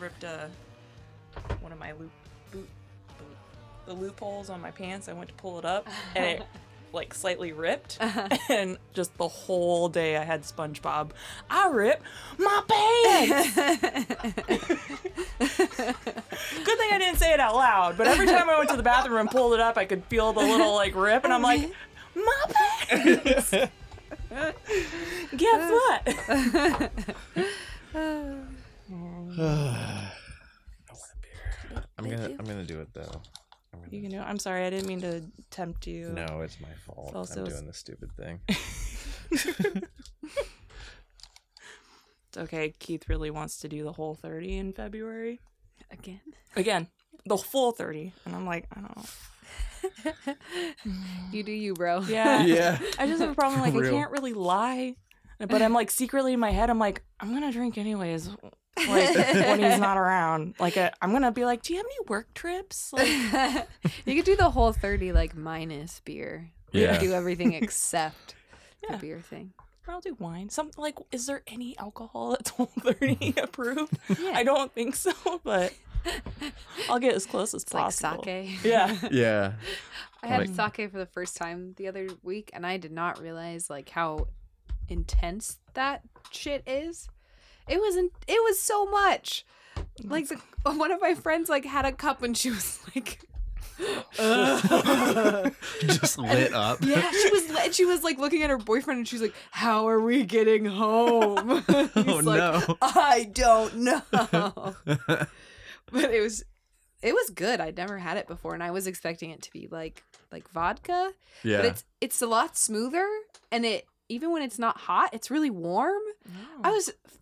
Ripped uh, one of my loop, boot, boot, the loopholes on my pants. I went to pull it up, and it like slightly ripped, and just the whole day I had SpongeBob. I rip my pants. Good thing I didn't say it out loud. But every time I went to the bathroom and pulled it up, I could feel the little like rip, and I'm like, my pants. Guess what? I'm gonna I'm gonna do it though. I'm gonna, You can do it. I'm sorry, I didn't mean to tempt you. no, it's my fault. also I'm s- doing this stupid thing. It's okay. Keith really wants to do the whole 30 in February. Again. Again, the full 30. And I'm like, I don't. You do you, bro. Yeah. yeah. I just have a problem. Like, I can't really lie. But I'm like, secretly in my head, I'm like, I'm going to drink anyways. Like, when he's not around. Like, I, I'm going to be like, do you have any work trips? Like, you could do the whole 30 like minus beer. You Yeah. do everything except Yeah. the beer thing. or I'll do wine. Something like, is there any alcohol at whole 30 approved? Yeah. I don't think so, but I'll get as close as It's like possible. sake. Yeah. Yeah. I had Like- sake for the first time the other week and I did not realize like how intense that shit is. It wasn't it was so much. Like the, one of my friends like had a cup and she was like Just lit up. Yeah, she was and she was like looking at her boyfriend and she's like, "How are we getting home?" Oh, He's Oh, like, no. I don't know. but it was it was good. I'd never had it before and I was expecting it to be like like vodka, Yeah. but it's it's a lot smoother and it even when it's not hot, it's really warm. I oh. was it blew-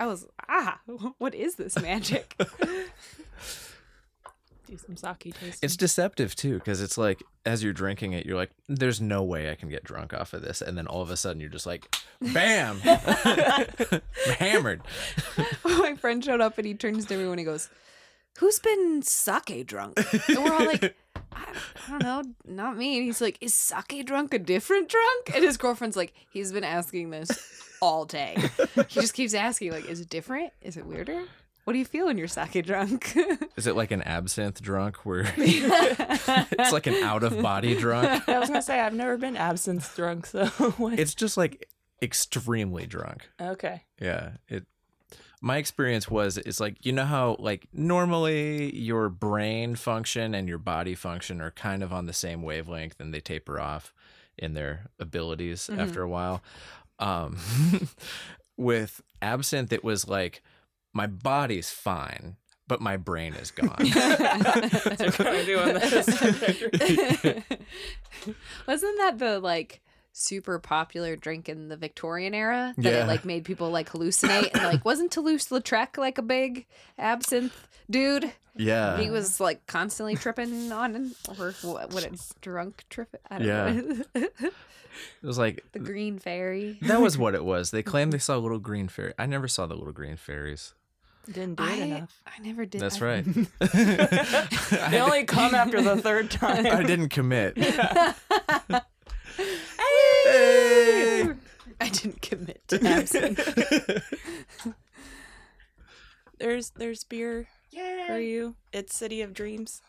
I was ah, what is this magic? Do some sake tasting. It's deceptive too, because it's like as you're drinking it, you're like, "There's no way I can get drunk off of this," and then all of a sudden you're just like, "Bam, hammered." my friend showed up and he turns to everyone and he goes, Who's been sake drunk? And we're all like, I, I don't know, not me. And he's like, Is sake drunk a different drunk? And his girlfriend's like, He's been asking this all day. He just keeps asking, like, Is it different? Is it weirder? What do you feel when you're sake drunk? Is it like an absinthe drunk where it's like an out of body drunk? I was gonna say I've never been absinthe drunk, so what? It's just like extremely drunk. okay. Yeah. It my experience was it's like you know how like normally your brain function and your body function are kind of on the same wavelength and they taper off in their abilities mm-hmm. after a while. Um with absinthe it was like my body's fine but my brain is gone. That's what I'm doing this. Wasn't that the like super popular drink in the Victorian era that Yeah. it like made people like hallucinate and like wasn't Toulouse-Lautrec like a big absinthe dude? yeah. he was like constantly tripping on or what, what a drunk trip. I don't Yeah. know. It was like the green fairy. that was what it was. They claimed they saw little green fairy. I never saw the little green fairies. Didn't do it I, enough. I never did. That's I- right. They only come after the third time. I didn't commit. Hey! I didn't commit to absinthe. There's there's beer for you. It's City of Dreams.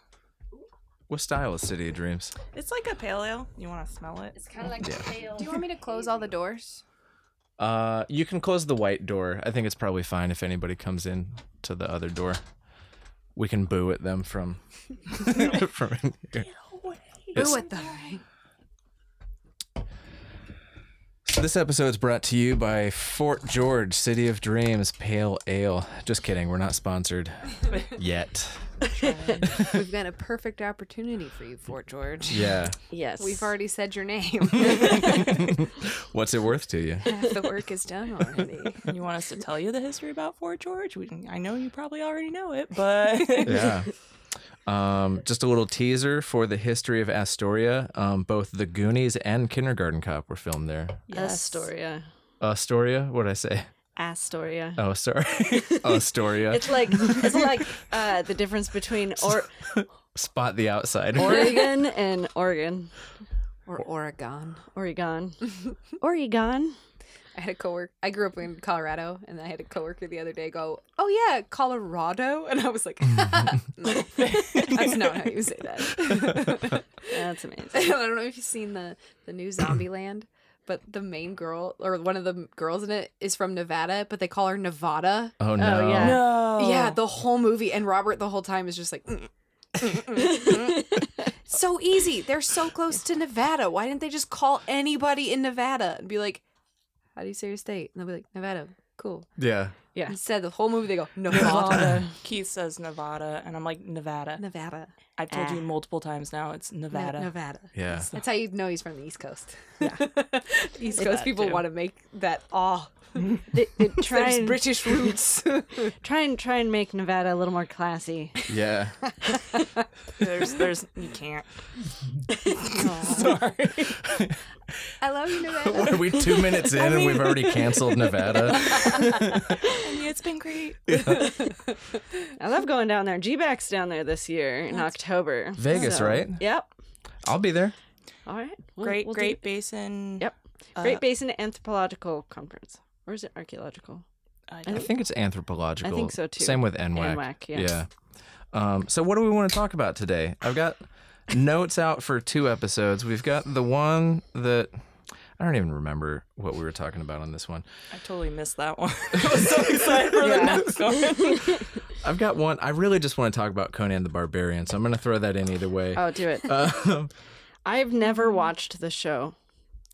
What style is City of Dreams? It's like a pale ale. You want to smell it? It's kind of like Yeah. a pale. Do you want me to close all the doors? Uh, you can close the white door. I think it's probably fine if anybody comes in to the other door. We can boo at them from from in here. It's- Boo at them. So this episode is brought to you by Fort George City of Dreams Pale Ale. Just kidding, we're not sponsored yet. We've got a perfect opportunity for you, Fort George. Yeah. Yes. We've already said your name. What's it worth to you? Half the work is done already. You want us to tell you the history about Fort George? We can, I know you probably already know it, but yeah. Um, just a little teaser for the history of Astoria. Um, both The Goonies and Kindergarten Cop were filmed there. Yes. Astoria. Astoria? What did I say? Astoria. Oh, sorry. Astoria. It's like it's like uh, the difference between or- Spot the outside. Oregon and Oregon. Or Oregon. Oregon. Oregon. I had a coworker. I grew up in Colorado, and I had a coworker the other day go, "Oh yeah, Colorado," and I was like, "No, that's not how you say that." That's amazing. I don't know if you've seen the the new Zombieland, but the main girl or one of the girls in it is from Nevada, but they call her Nevada. Oh no. yeah. No. Yeah, the whole movie, and Robert the whole time is just like. "Mm, mm, mm, mm." so easy. They're so close to Nevada. Why didn't they just call anybody in Nevada and be like, "How do you say your state?" And they'll be like, "Nevada." Cool. Yeah. Yeah. Instead, the whole movie they go Nevada. Nevada. Keith says Nevada, and I'm like Nevada. Nevada. I've told you Ah. multiple times now. It's Nevada. Ne- Nevada. Yeah. That's how you know he's from the East Coast. Yeah. East That Coast people too. want to make that awe. They- they try and British roots. try and try and make Nevada a little more classy. Yeah. There's, there's, you can't. Sorry. I love you, Nevada. What are we two minutes in and we've already canceled Nevada? And yeah, it's been great. I love going down there. GBAC's down there this year in October. Vegas, So- right? Yep. I'll be there. All right. We'll- Great, we'll do- Great Basin. Yep. uh, Great Basin Anthropological Conference. Or is it archaeological? I I don't- think it's anthropological. I think so, too. Same with NWAC. NWAC, yeah. yeah. Um, so what do we want to talk about today? I've got notes out for two episodes. We've got the one that I don't even remember what we were talking about on this one. I totally missed that one. I was so excited for the next one. I've got one. I really just want to talk about Conan the Barbarian, so I'm going to throw that in either way. Oh, do it. Um, I've never watched the show.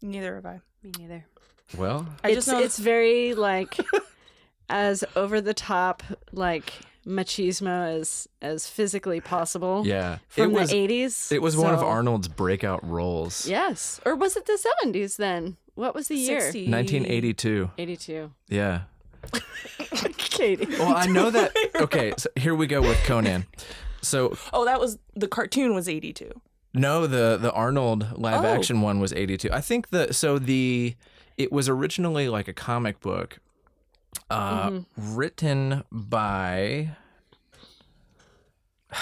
Neither have I. Me neither. Well, I it's just know it's very like as over the top like machismo as as physically possible. yeah, From it was. the eighties. It was one of Arnold's breakout roles. Yes. Or was it the seventies then? What was the year? 1982. Eighty two. Yeah. Katie. Well, I know that. Okay, so here we go with Conan. So Oh, that was the cartoon was 82. No, the the Arnold live Oh. action one was 82. I think the so the it was originally like a comic book uh written by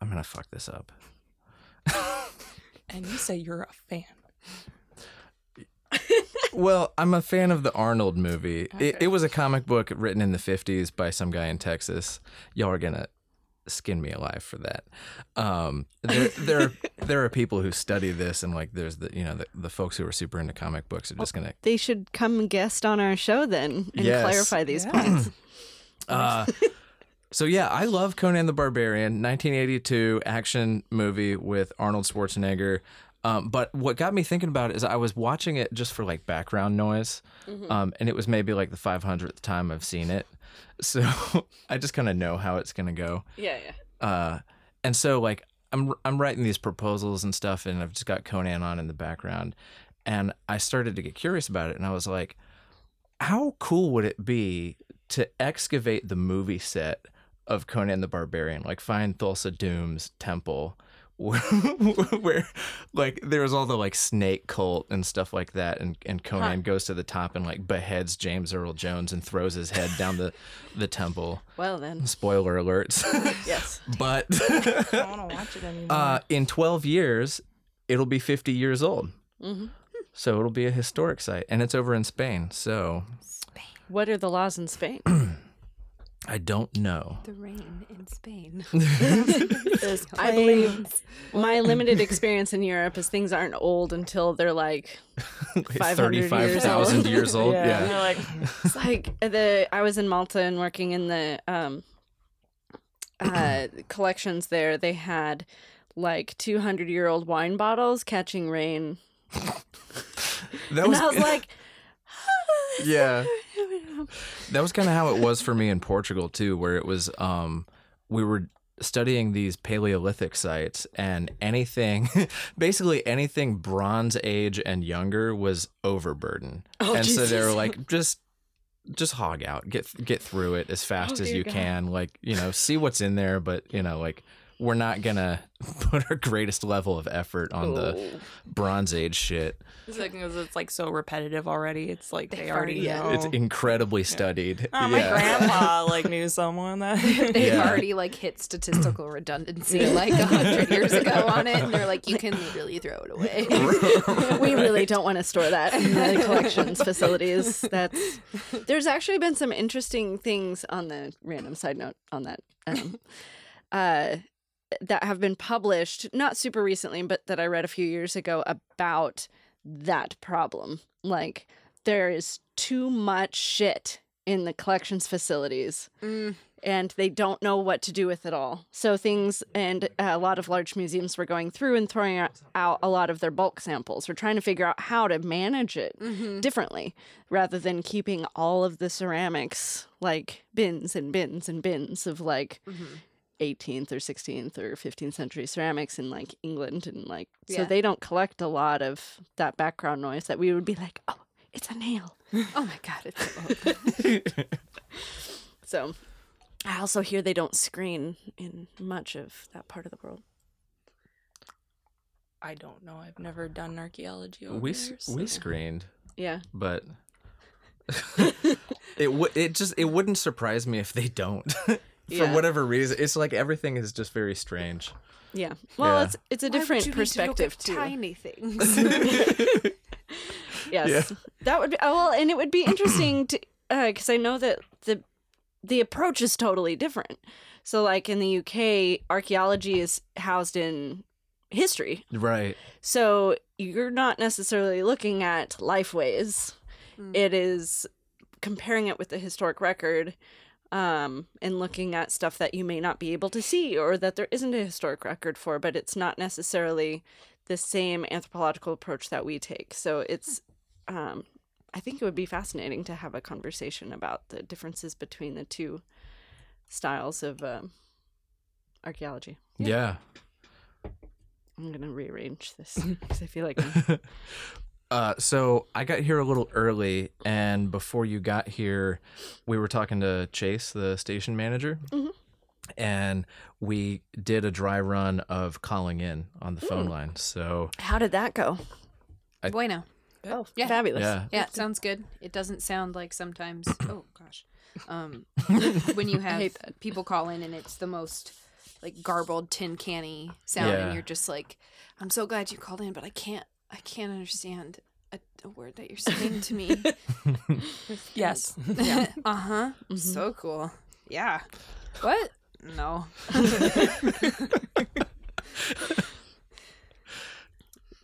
I'm going to fuck this up. And you say you're a fan. Well, I'm a fan of the Arnold movie. It, it was a comic book written in the 50s by some guy in Texas. Y'all are going to skin me alive for that. Um, there, there, there are people who study this, and like, there's the, you know, the, the folks who are super into comic books are just gonna. They should come guest on our show then and Yes. clarify these Yeah. points. Uh, so yeah, I love Conan the Barbarian, 1982 action movie with Arnold Schwarzenegger. Um, but what got me thinking about it is I was watching it just for like background noise, um, and it was maybe like the 500th time I've seen it. So I just kind of know how it's gonna go. Yeah, yeah. Uh, and so like I'm I'm writing these proposals and stuff, and I've just got Conan on in the background, and I started to get curious about it, and I was like, how cool would it be to excavate the movie set of Conan the Barbarian, like find Thulsa Doom's temple. Where, where like there's all the like snake cult and stuff like that and, and Conan goes to the top and like beheads James Earl Jones and throws his head down the the temple. Well then. Spoiler alerts. Yes. but I don't want to watch it anymore. uh, in 12 years, it'll be 50 years old. hmm So it'll be a historic site, and it's over in Spain. So What are the laws in Spain? I don't know. The rain in Spain. This I believe my limited experience in Europe is things aren't old until they're like 500 years 35,000 old. years old. Yeah. Yeah. And you're like, it's like the I was in Malta and working in the um uh collections there. They had like 200 year old wine bottles catching rain. That was, and I was like, yeah. That was kind of how it was for me in Portugal too, where it was um we were studying these Paleolithic sites and anything basically anything bronze age and younger was overburden. Oh, and so they were like just just hog out. Get get through it as fast Oh, as you God. can. Like, you know, see what's in there, but you know, like we're not gonna put our greatest level of effort on the Bronze Age shit. It's like, 'cause it's like so repetitive already. It's like they They've already already- know. It's incredibly studied. Oh, my Yeah. grandpa like knew someone that. They've Yeah. already like hit statistical redundancy like a hundred years ago on it, and they're like, you can literally throw it away. we really don't want to store that in the collections facilities. That's there's actually been some interesting things on the random side note on that um, uh, that have been published, not super recently, but that I read a few years ago about that problem. Like there is too much shit in the collections facilities Mm. and they don't know what to do with it all. So things and a lot of large museums were going through and throwing out, a lot of their bulk samples. We're trying to figure out how to manage it Mm-hmm. differently rather than keeping all of the ceramics like bins and bins and bins of like Mm-hmm. 18th or 16th or 15th century ceramics in like England and like so they don't collect a lot of that background noise that we would be like, "Oh, it's a nail." Oh my god, it's So I also hear they don't screen in much of that part of the world. I don't know. I've never done archaeology over we s- there. we screened, Yeah. but it would it just it wouldn't surprise me if they don't. For Yeah. whatever reason, it's like everything is just very strange. Yeah. Well, Yeah. it's it's a Why would different you need to look perspective at too. Tiny things. Yes. That would be oh, well, and it would be interesting to because I know that the the approach is totally different. So, like in the UK, archaeology is housed in history. Right. So you're not necessarily looking at lifeways. Mm. It is comparing it with the historic record um, and looking at stuff that you may not be able to see or that there isn't a historic record for, but it's not necessarily the same anthropological approach that we take. So it's, um, I think it would be fascinating to have a conversation about the differences between the two styles of um, archaeology. Yeah. I'm going to rearrange this because I feel like I'm Uh, so I got here a little early, and before you got here, we were talking to Chase, the station manager, Mhm. and we did a dry run of calling in on the phone line. So How did that go? bueno. Oh, Yeah. fabulous. yeah, Yeah, it sounds good. It doesn't sound like sometimes. Oh gosh, um, when you have people call in and it's the most like garbled tin canny sound, Yeah. and you're just like, "I'm so glad you called in, but I can't, I can't understand a, a word that you're saying to me." Yes. yeah. Uh huh. Mm-hmm. So cool. Yeah. What? No.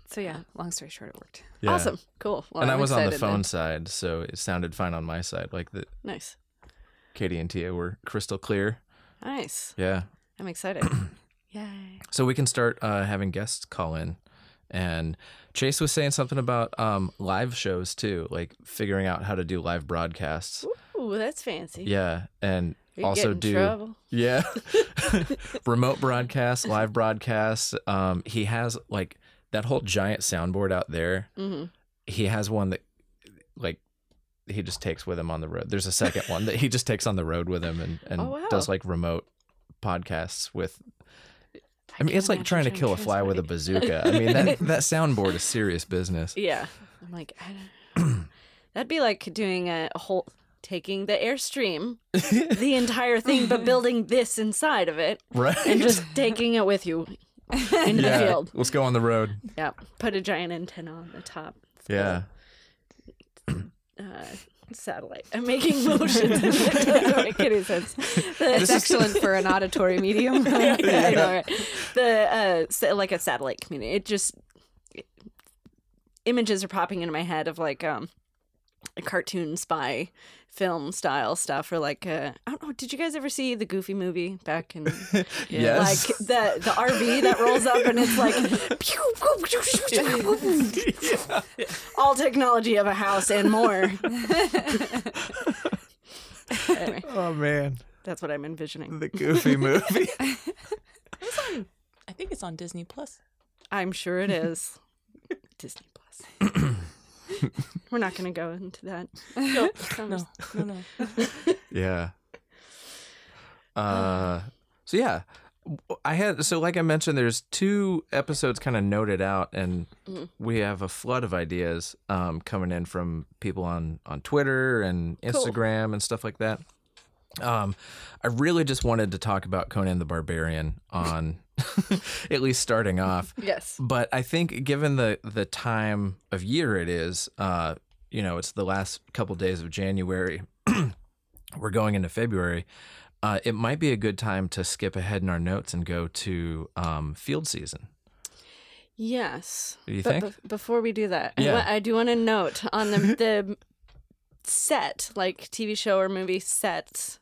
so yeah. Long story short, it worked. yeah. Awesome. Cool. Well, and I I'm was on the phone then. side, so it sounded fine on my side. Like the Nice. Katie and Tia were crystal clear. Nice. Yeah. I'm excited. Yay. So we can start uh, having guests call in. And Chase was saying something about um, live shows too, like figuring out how to do live broadcasts. Ooh, that's fancy. Yeah, and You also do trouble. yeah, remote broadcasts, live broadcasts. Um, he has like that whole giant soundboard out there. hmm He has one that like he just takes with him on the road. There's a second one that he just takes on the road with him and and Oh, wow. does like remote podcasts with. I mean, it's like trying to kill a fly with a bazooka. I mean, that that soundboard is serious business. Yeah. I'm like, I don't... that'd be like doing a, a whole, taking the Airstream, the entire thing, but building this inside of it Right. and just taking it with you in the field. Let's go on the road. Yeah. Put a giant antenna on the top. Yeah. Uh, satellite. I'm making motions. it doesn't make any sense. It's This is- excellent for an auditory medium. I know, right? The uh, like a satellite community. It just images are popping into my head of like um cartoon spy film style stuff or like uh, I don't know. Did you guys ever see the Goofy movie back in Yes. like the the RV that rolls up and it's like all technology of a house and more. anyway, oh man, that's what I'm envisioning. the Goofy movie. on, I think it's on Disney Plus. I'm sure it is. Disney Plus. We're not going to go into that. No, no, no, no. yeah. Uh. So yeah, I had so like I mentioned, there's two episodes kind of noted out, and Mhm. we have a flood of ideas um, coming in from people on on Twitter and Cool. Instagram and stuff like that. Um, I really just wanted to talk about Conan the Barbarian on at least starting off. Yes. But I think given the the time of year it is, uh, you know, it's the last couple days of January. We're going into February. Uh, it might be a good time to skip ahead in our notes and go to um, field season. Yes. Do you but think? bef- before we do that, I Yeah. I do want to note on the the set, like TV show or movie sets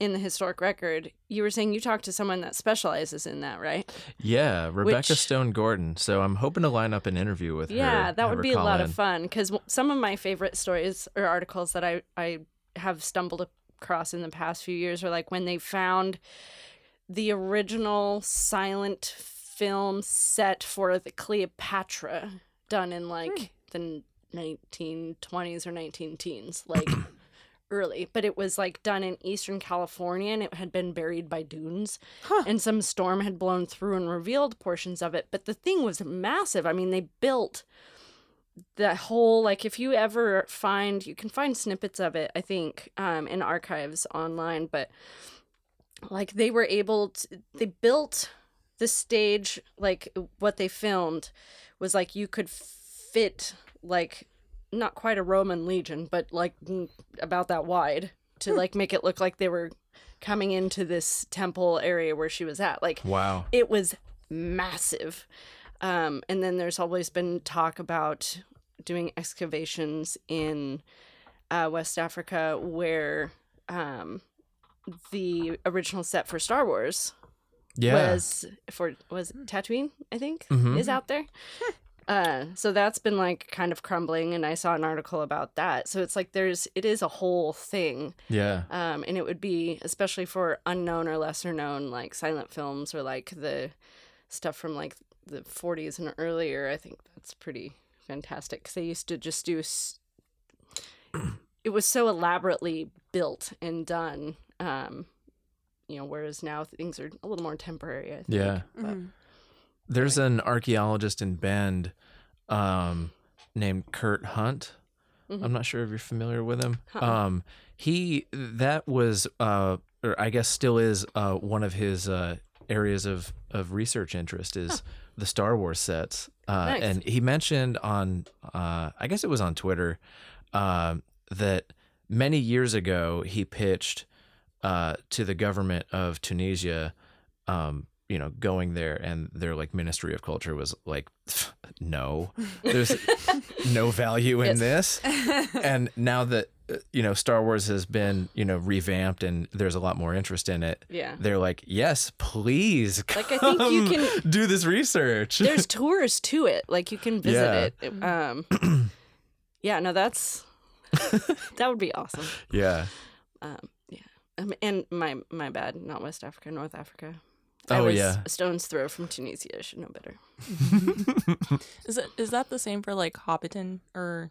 in the historic record. You were saying you talked to someone that specializes in that, right? Yeah, Rebecca Which- Stone Gordon. So I'm hoping to line up an interview with her. Yeah, that would be a lot in. of fun because some of my favorite stories or articles that I I have stumbled across in the past few years are like when they found the original silent film set for the Cleopatra done in like hmm. the 1920s or 19 teens, like early, but it was like done in Eastern California and it had been buried by dunes Huh. and some storm had blown through and revealed portions of it. But the thing was massive. I mean, they built the whole like if you ever find you can find snippets of it i think um in archives online but like they were able to they built the stage like what they filmed was like you could fit like not quite a roman legion but like about that wide to like make it look like they were coming into this temple area where she was at like Wow. it was massive. Um, and then there's always been talk about doing excavations in uh, West Africa where um, the original set for Star Wars Yeah. was for was Tatooine, I think, Mhm. is out there. Uh, so that's been like kind of crumbling, and I saw an article about that. So it's like there's it is a whole thing yeah. um, and it would be especially for unknown or lesser known like silent films or like the stuff from like the 40s and earlier i think that's pretty fantastic because they used to just do s- it was so elaborately built and done um, you know whereas now things are a little more temporary I think. Yeah. But- Mhm. There's an archaeologist in Bend um, named Kurt Hunt. Mhm. I'm not sure if you're familiar with him. Uh-uh. Um, he that was, uh, or I guess still is, uh, one of his uh, areas of of research interest is the Star Wars sets. Uh, Nice. And he mentioned on, uh, I guess it was on Twitter, um, that many years ago he pitched uh, to the government of Tunisia. Um, you know, going there and their like Ministry of Culture was like, no, there's no value in this. And now that uh, you know Star Wars has been you know revamped and there's a lot more interest in it, yeah they're like, yes, please, Like, I think you can- do this research. there's tours to it like you can visit Yeah. it It- um yeah no that's that would be awesome yeah. um yeah um, and my my bad not west africa north africa I Oh, was yeah. a stone's throw from tunisia i should know better Is it is that the same for like Hobbiton or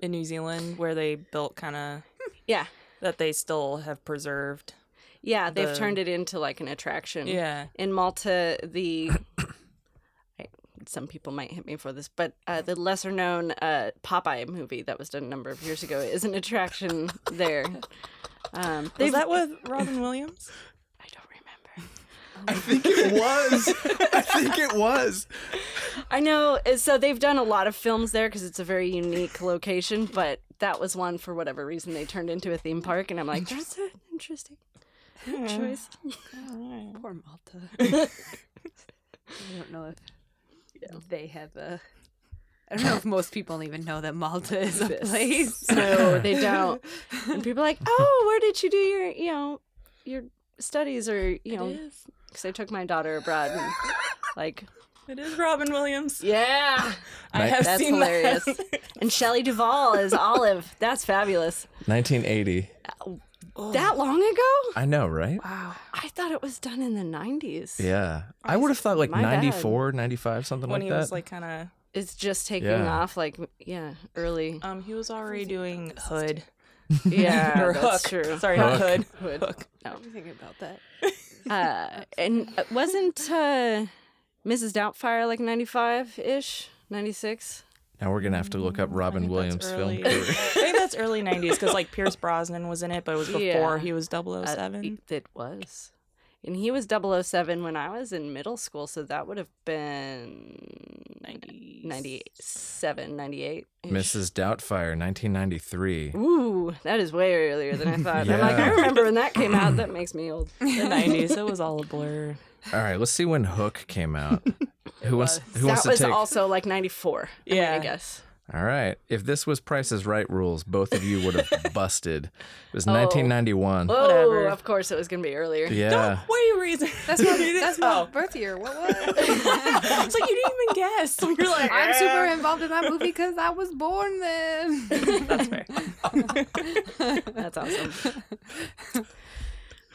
in New Zealand where they built kind of yeah that they still have preserved? yeah they've The- turned it into like an attraction Yeah. in malta the some people might hit me for this but uh, the lesser known uh, popeye movie that was done a number of years ago is an attraction there um Was they've- that with Robin Williams? I don't remember I think it was. I think it was. I know. uh, So they've done a lot of films there because it's a very unique location, but that was one for whatever reason they turned into a theme park, and I'm like, that's an interesting choice. Poor Malta. I don't know if they have a. I don't know if most people even know that Malta is a place. No, they don't. And people are like, oh, where did you do your, you know, your studies or you know, It is. Because I took my daughter abroad and like, It is Robin Williams. yeah, I have That's seen hilarious. that. and Shelley Duvall is Olive. That's fabulous. 1980. That long ago? I know, right? wow. I thought it was done in the 90s. Yeah. I would have thought like My bad. 94, 95, something When like he that. was like kind of It's just taking Yeah. off, like, yeah, early. um he was already doing Hood Yeah, or that's Hook. true. Sorry, not Hood. Hood. Hook. No. What do you think about that? Uh, and uh, wasn't uh, Mrs. Doubtfire like 95 ish, 96? Now we're gonna have to look up Robin Williams' that's film career. I think that's early '90s because like Pierce Brosnan was in it, but it was before Yeah. he was Uh, 007. it was. And he was 007 when I was in middle school, so that would have been 90, 97, 98. Mrs. Doubtfire, 1993. Ooh, that is way earlier than I thought. I'm like, Yeah. I remember when that came out. That makes me old. the 90s. It was all a blur. All right, let's see when Hook came out. who wants? Who wants that to was take? also like 94. Yeah. Yeah. I guess. All right. If this was Price is Right rules, both of you would have busted. It was Oh. 1991. Oh, Whatever. of course it was going to be earlier. Yeah. What are you reason? That's my that's my Oh. birth year. What what? it's like you didn't even guess. You're like, I'm "Eh." super involved in that movie because I was born then. That's fair. That's awesome.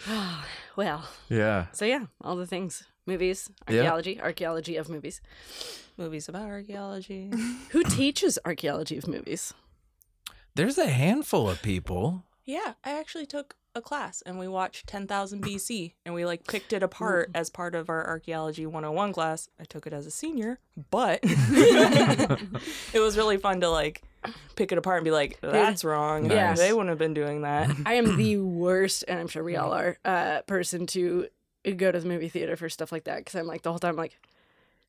well, Yeah. so yeah, all the things. Movies, archaeology, archaeology of movies. Movies about archaeology. Who teaches archaeology of movies? There's a handful of people. Yeah, I actually took a class and we watched 10,000 BC and we like picked it apart as part of our archaeology 101 class. I took it as a senior, but it was really fun to like pick it apart and be like, that's wrong. Yes. They wouldn't have been doing that. I am the worst, and I'm sure we all are, uh, person to go to the movie theater for stuff like that because I'm like the whole time like,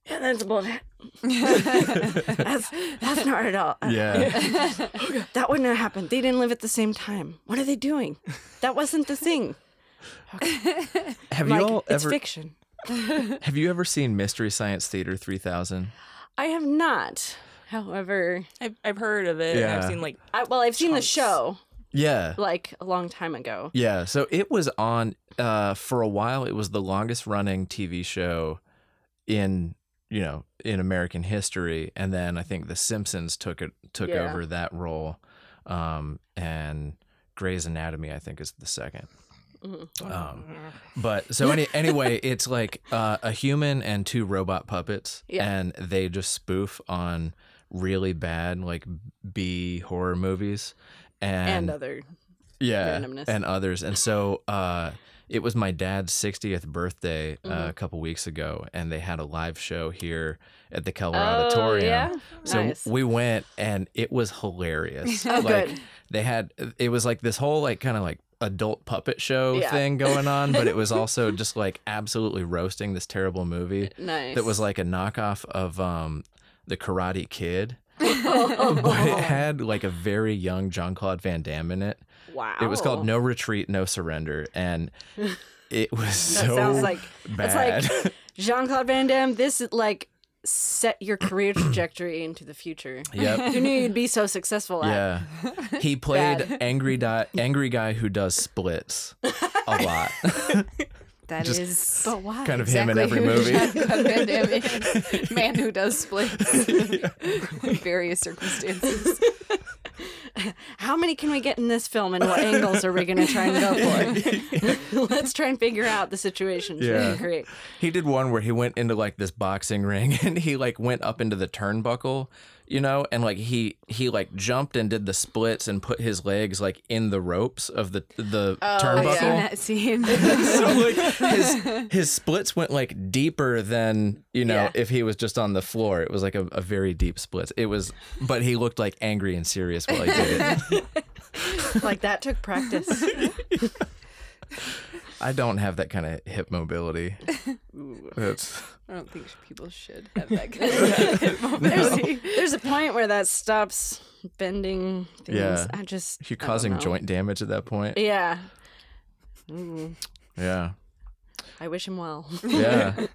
yeah, that's bullshit. that's that's not at all. Yeah. That wouldn't have happened. They didn't live at the same time. What are they doing? That wasn't the thing. have like you all it's ever fiction. have you ever seen Mystery Science Theater 3000? I have not. However, I've, I've heard of it. And Yeah. I've seen like, I, well, I've seen the show Yeah. like a long time ago. Yeah, so it was on uh for a while it was the longest running TV show in, you know, in American history and then I think The Simpsons took it took Yeah. over that role. Um and Grey's Anatomy I think is the second. Mhm. Um but so any anyway, it's like uh, a human and two robot puppets Yeah. and they just spoof on really bad like B horror movies And and other. yeah randomness. and others and so uh it was my dad's 60th birthday uh, a couple weeks ago and they had a live show here at the keller auditorium Oh, yeah? so Nice. we went and it was hilarious Oh, like good. they had it was like this whole like kind of like adult puppet show Yeah. thing going on but it was also just like absolutely roasting this terrible movie Nice. that was like a knockoff of um the karate kid but it had like a very young Jean-Claude Van Damme in it wow. it was called No Retreat, No Surrender, and it was That so sounds like bad. That's like Jean Claude Van Damme. This is like set your career trajectory into the future. yep. Who knew you'd be so successful at? Yeah, he played Bad. angry di- angry guy who does splits a lot. That Just- is But why? kind of him in exactly every movie. Jean-Claude Van Damme is. Man who does splits in various circumstances. How many can we get in this film, and what angles are we going to try and go for? Let's try and figure out the situation. Yeah. can create. He did one where he went into like this boxing ring and he like went up into the turnbuckle, you know, and like he he like jumped and did the splits and put his legs like in the ropes of the the oh, turnbuckle I've seen that scene. so like his his splits went like deeper than you know Yeah. if he was just on the floor. It was like a, a very deep split. It was, but he looked like angry and serious while he did it. Like that took practice. I don't have that kind of hip mobility. That's I don't think people should have that kind of hip mobility. There's a point where that stops bending things. Yeah. I just you're causing know. joint damage at that point. Yeah. Ooh, Yeah, I wish him well. yeah.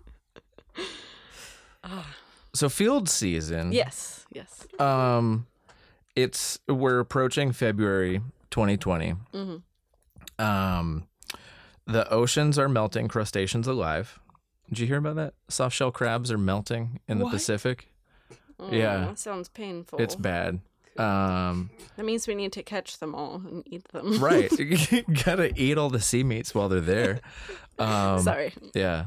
So field season. yes. Yes. Um, it's we're approaching February 2020. Mhm. Um, the oceans are melting, crustaceans alive. Did you hear about that? Soft shell crabs are melting in the What? Pacific. Oh, Yeah. That sounds painful. It's bad. Um, That means we need to catch them all and eat them. right. you gotta eat all the sea meats while they're there. Um, Sorry. Yeah.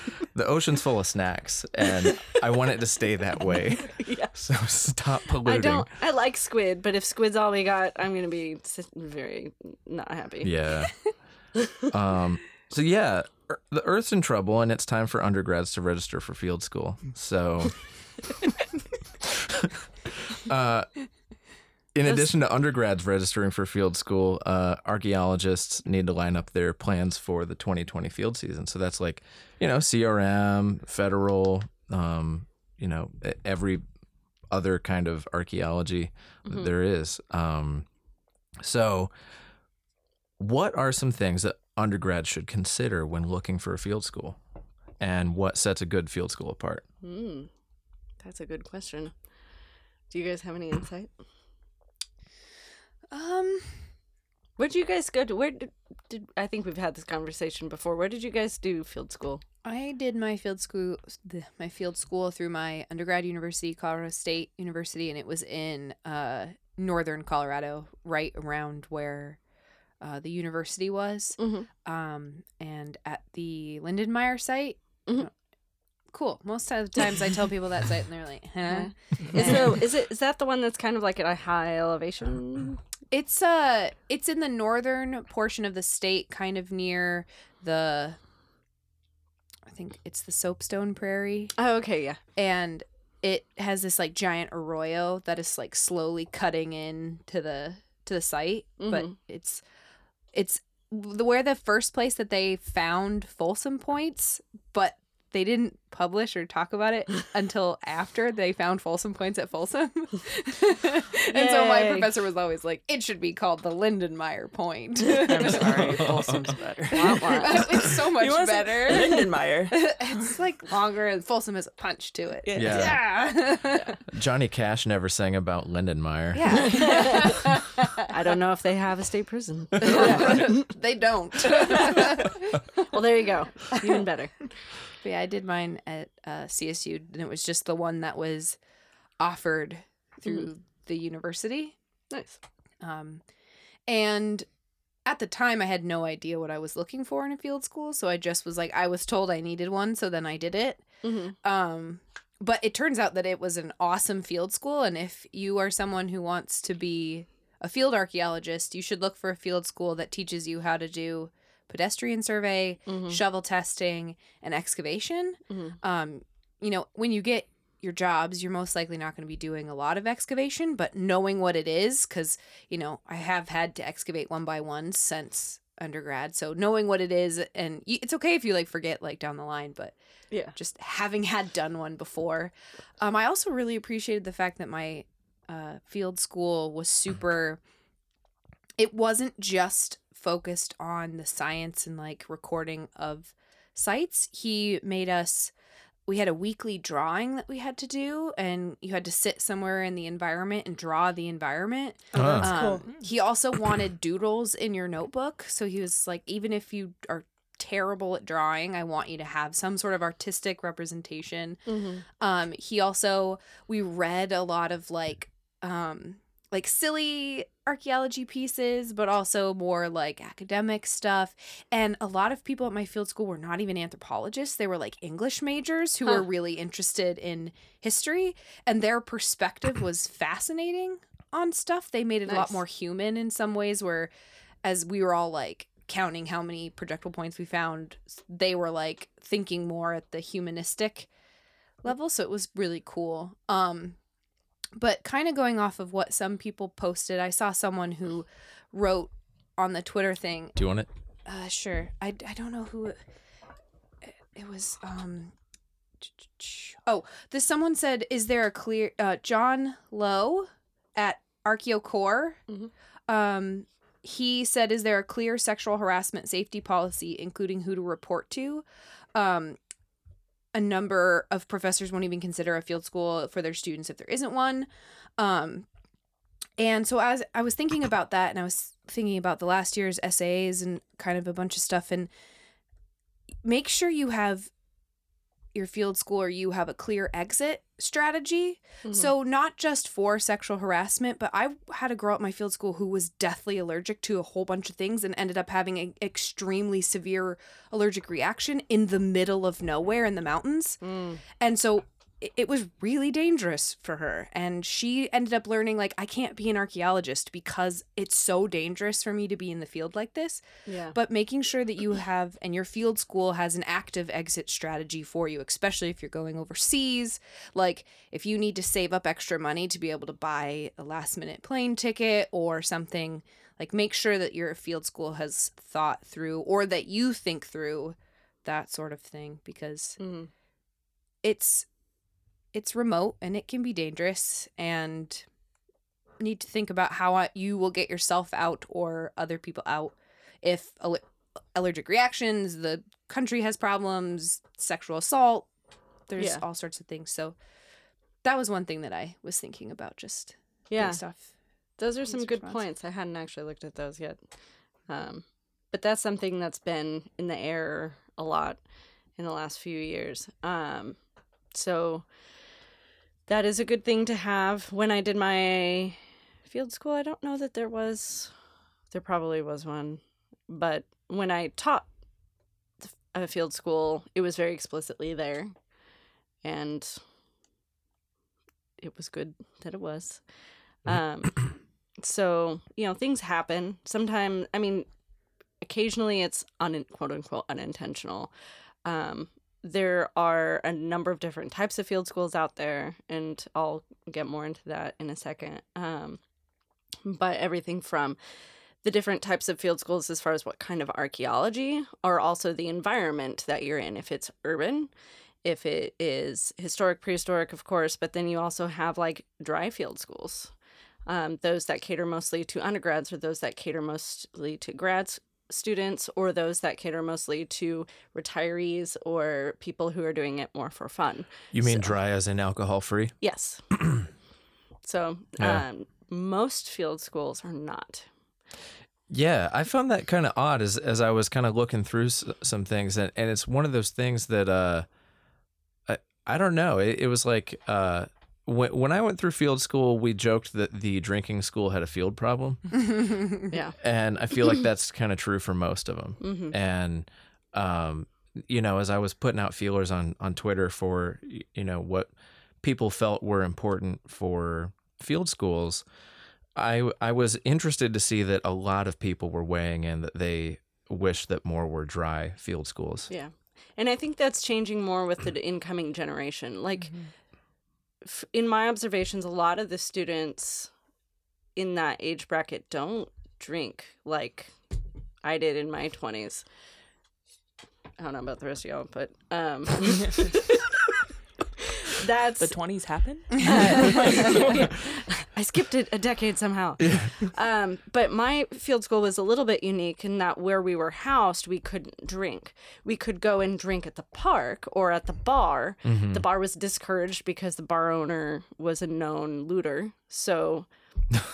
the ocean's full of snacks, and I want it to stay that way. Yeah. So stop polluting. I don't. I like squid, but if squid's all we got, I'm gonna be very not happy. Yeah. Um, so yeah, the Earth's in trouble, and it's time for undergrads to register for field school. So, uh, in addition to undergrads registering for field school, uh, archaeologists need to line up their plans for the 2020 field season. So that's like, you know, CRM, federal, um, you know, every other kind of archaeology that there is. Um, so, what are some things that undergrads should consider when looking for a field school? And what sets a good field school apart? Hmm. That's a good question. Do you guys have any insight? Um, Where did you guys go to? Where did, did I think we've had this conversation before? Where did you guys do field school? I did my field school, my field school through my undergrad university, Colorado State University, and it was in uh, northern Colorado, right around where uh, the university was, Mm-hmm. um, and at the Lindenmeier site. Mhm. Cool. Most of the times I tell people that site, and they're like, "Huh." Is it is that the one that's kind of like at a high elevation? It's uh it's in the northern portion of the state, kind of near the I think it's the Soapstone Prairie. Oh, okay, yeah. And it has this like giant arroyo that is like slowly cutting in to the to the site. But Mhm. it's it's the where the first place that they found Folsom points, but they didn't publish or talk about it until after they found Folsom points at Folsom. and so my professor was always like, it should be called the Lindenmeier point. I'm sorry, Folsom's better. it's so much You wanna say better. Lindenmeier. it's like longer and Folsom has a punch to it. Yeah. Yeah. Yeah. Johnny Cash never sang about Lindenmeier. yeah. I don't know if they have a state prison. they don't. well, there you go. Even better. But yeah, I did mine at uh, CSU, and it was just the one that was offered through the university. Nice. Um, and at the time, I had no idea what I was looking for in a field school, so I just was like, I was told I needed one, so then I did it. Mm-hmm. Um, but it turns out that it was an awesome field school, and if you are someone who wants to be a field archaeologist, you should look for a field school that teaches you how to do pedestrian survey, Mhm. shovel testing, and excavation. Mhm. Um, you know, when you get your jobs, you're most likely not going to be doing a lot of excavation, but knowing what it is, because, you know, I have had to excavate one by one since undergrad. So knowing what it is, and y- it's okay if you like forget like down the line, but Yeah. just having had done one before. Um, I also really appreciated the fact that my uh, field school was super. It wasn't just focused on the science and like recording of sites. He made us. We had a weekly drawing that we had to do, and you had to sit somewhere in the environment and draw the environment. Oh, that's Um, cool. He also wanted doodles in your notebook. So he was like, even if you are terrible at drawing, I want you to have some sort of artistic representation. Mm-hmm. Um, he also, we read a lot of like, um, like silly archaeology pieces, but also more like academic stuff. And a lot of people at my field school were not even anthropologists. They were like English majors who Huh. were really interested in history, and their perspective was fascinating on stuff. They made it a lot more human in some ways, where as we were all like counting how many projectile points we found, they were like thinking more at the humanistic level. So it was really cool. Um, but kind of going off of what some people posted, I saw someone who wrote on the Twitter thing. Do you want it? Uh, sure. I, I don't know who it, it was. Um, oh, this someone said, "Is there a clear?" Uh, John Lowe at ArchaeoCore. Mhm. Um, he said, "Is there a clear sexual harassment safety policy, including who to report to?" Um, a number of professors won't even consider a field school for their students if there isn't one. Um, and so as I was thinking about that, and I was thinking about the last year's essays and kind of a bunch of stuff, and make sure you have your field school or you have a clear exit strategy. Mhm. So not just for sexual harassment, but I had a girl at my field school who was deathly allergic to a whole bunch of things and ended up having an extremely severe allergic reaction in the middle of nowhere in the mountains. Mm. And so it- was really dangerous for her and she ended up learning like i can't be an archaeologist because it's so dangerous for me to be in the field like this Yeah. but making sure that you have and your field school has an active exit strategy for you especially if you're going overseas like if you need to save up extra money to be able to buy a last minute plane ticket or something like make sure that your field school has thought through or that you think through that sort of thing because Mhm. it's it's remote and it can be dangerous and need to think about how you will get yourself out or other people out if alle- allergic reactions the country has problems sexual assault there's Yeah. all sorts of things so that was one thing that i was thinking about just Yeah. Those are some Police good response. points. I hadn't actually looked at those yet. Um, but that's something that's been in the air a lot in the last few years. Um, so that is a good thing to have. When I did my field school, I don't know that there was, there probably was one, but when I taught a field school, it was very explicitly there. And it was good that it was. Um, so you know things happen sometimes i mean occasionally it's un- quote unquote unintentional um, there are a number of different types of field schools out there and i'll get more into that in a second um, but everything from the different types of field schools as far as what kind of archaeology or also the environment that you're in. If it's urban if it is historic prehistoric of course but then you also have like dry field schools um, those that cater mostly to undergrads or those that cater mostly to grads students or those that cater mostly to retirees or people who are doing it more for fun You mean So- dry as in alcohol free? yes so Yeah. um, most field schools are not Yeah, I found that kind of odd as as I was kind of looking through s- some things, and, and it's one of those things that uh, I I don't know. It, it was like uh, when when I went through field school, we joked that the drinking school had a field problem, yeah and I feel like that's kind of true for most of them. hmm And um, you know, as I was putting out feelers on on Twitter for you know what people felt were important for field schools, I I was interested to see that a lot of people were weighing in that they wish that more were dry field schools. Yeah. And I think that's changing more with the incoming generation. Like, f- in my observations, a lot of the students in that age bracket don't drink like I did in my 20s. I don't know about the rest of y'all, but um, that's The 20s happen? uh, I skipped it a decade somehow. Um, but my field school was a little bit unique in that where we were housed, we couldn't drink. We could go and drink at the park or at the bar. Mm-hmm. The bar was discouraged because the bar owner was a known looter. So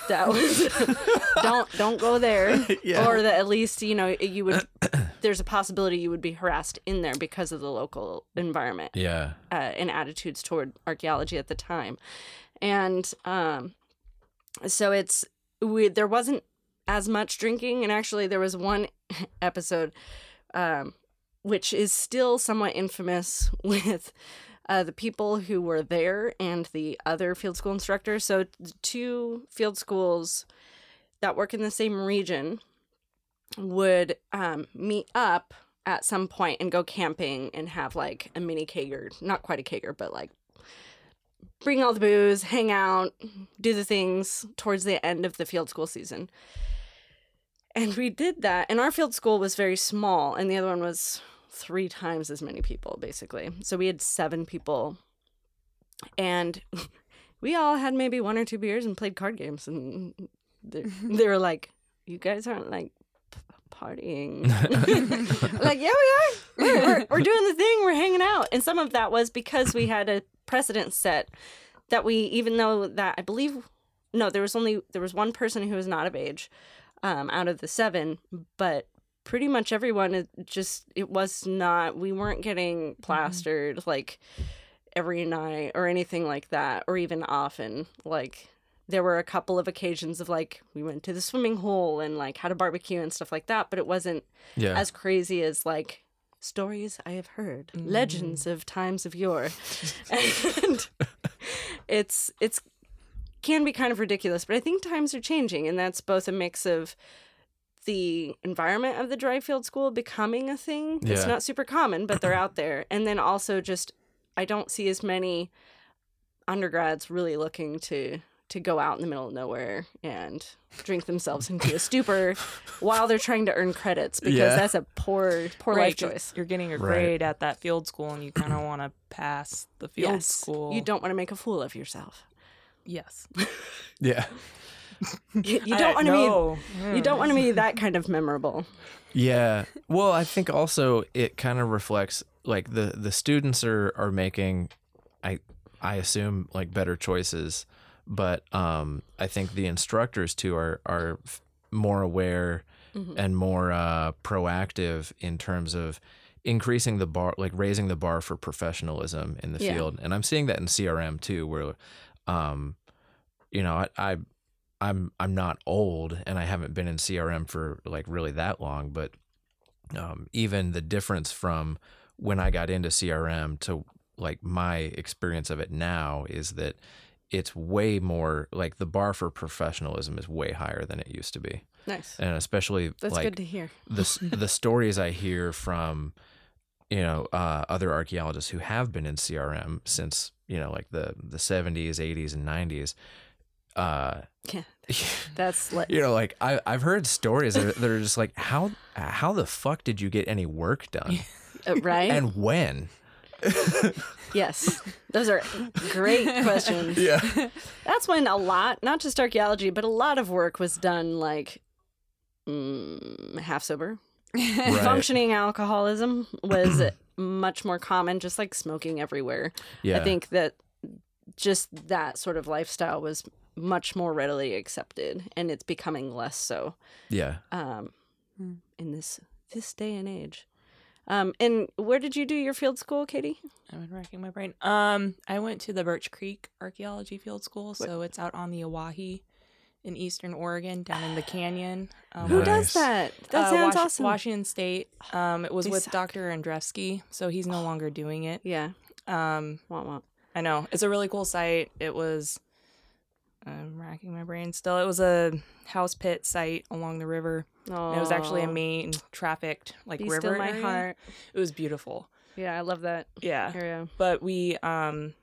that was don't don't go there Yeah. or that at least you know you would there's a possibility you would be harassed in there because of the local environment Yeah. uh, and attitudes toward archaeology at the time, and um, so it's we there wasn't as much drinking, and actually there was one episode, um, which is still somewhat infamous with. Uh, the people who were there and the other field school instructors. So, two field schools that work in the same region would um, meet up at some point and go camping and have like a mini kegger, not quite a kegger, but like bring all the booze, hang out, do the things towards the end of the field school season. And we did that. And our field school was very small, and the other one was three times as many people, basically. So we had seven people. And we all had maybe one or two beers and played card games. And they, they were like, You guys aren't like partying. like, yeah, we are. We're, we're, we're doing the thing. We're hanging out. And some of that was because we had a precedent set that we, even though that I believe, no, there was only there was one person who was not of age um, out of the seven, but pretty much everyone it just it was not. We weren't getting plastered like every night or anything like that, or even often. Like there were a couple of occasions of like we went to the swimming hole and like had a barbecue and stuff like that, but it wasn't Yeah. as crazy as like stories I have heard, Mm. legends of times of yore, and it's it's can be kind of ridiculous. But I think times are changing, and that's both a mix of the environment of the Dryfield School becoming a thing. It's Yeah. not super common, but they're out there, and then also just I don't see as many undergrads really looking to to go out in the middle of nowhere and drink themselves into a stupor while they're trying to earn credits because Yeah. that's a poor poor Right, life 'cause choice. You're getting a Right. grade at that field school, and you kind of want to pass the field Yes. school. You don't want to make a fool of yourself. Yes. Yeah. You, you don't want to no. be you don't want to be hmm. that kind of memorable. Yeah. Well, I think also it kind of reflects like the the students are are making I I assume like better choices, but um I think the instructors too are are more aware and more uh proactive in terms of increasing the bar like raising the bar for professionalism in the Yeah. field. And I'm seeing that in CRM too where um you know, I, I I'm I'm not old and I haven't been in CRM for like really that long, but um, even the difference from when I got into CRM to like my experience of it now is that it's way more like the bar for professionalism is way higher than it used to be, Nice. and especially That's like good to hear. the the stories I hear from you know uh, other archaeologists who have been in CRM since you know like the the 70s, 80s, and 90s. Uh, Yeah. That's like you know, like I I've heard stories that are, that are just like how how the fuck did you get any work done uh, right. and when? Yes. Those are great questions. Yeah, That's when a lot, not just archaeology, but a lot of work was done like mm, half sober. Right. Functioning alcoholism was much more common, just like smoking everywhere. yeah. I think that just that sort of lifestyle was much more readily accepted, and it's becoming less so yeah. um, Hmm. in this this day and age. Um, and where did you do your field school, Katie? I've been racking my brain. Um, I went to the Birch Creek Archaeology Field School, so it's out on the Owyhee in eastern Oregon, down in the canyon. Um, Who where- does that? That uh, sounds Wash- awesome. Washington State. Um, it was They with suck. Dr. Andrefsky, so he's no longer doing it. yeah, Um, womp womp. I know it's a really cool site. It was. I'm racking my brain still. It was a house pit site along the river. It was actually a main trafficked like Be river. still my area. heart. It was beautiful. Yeah, I love that Yeah. area. but we um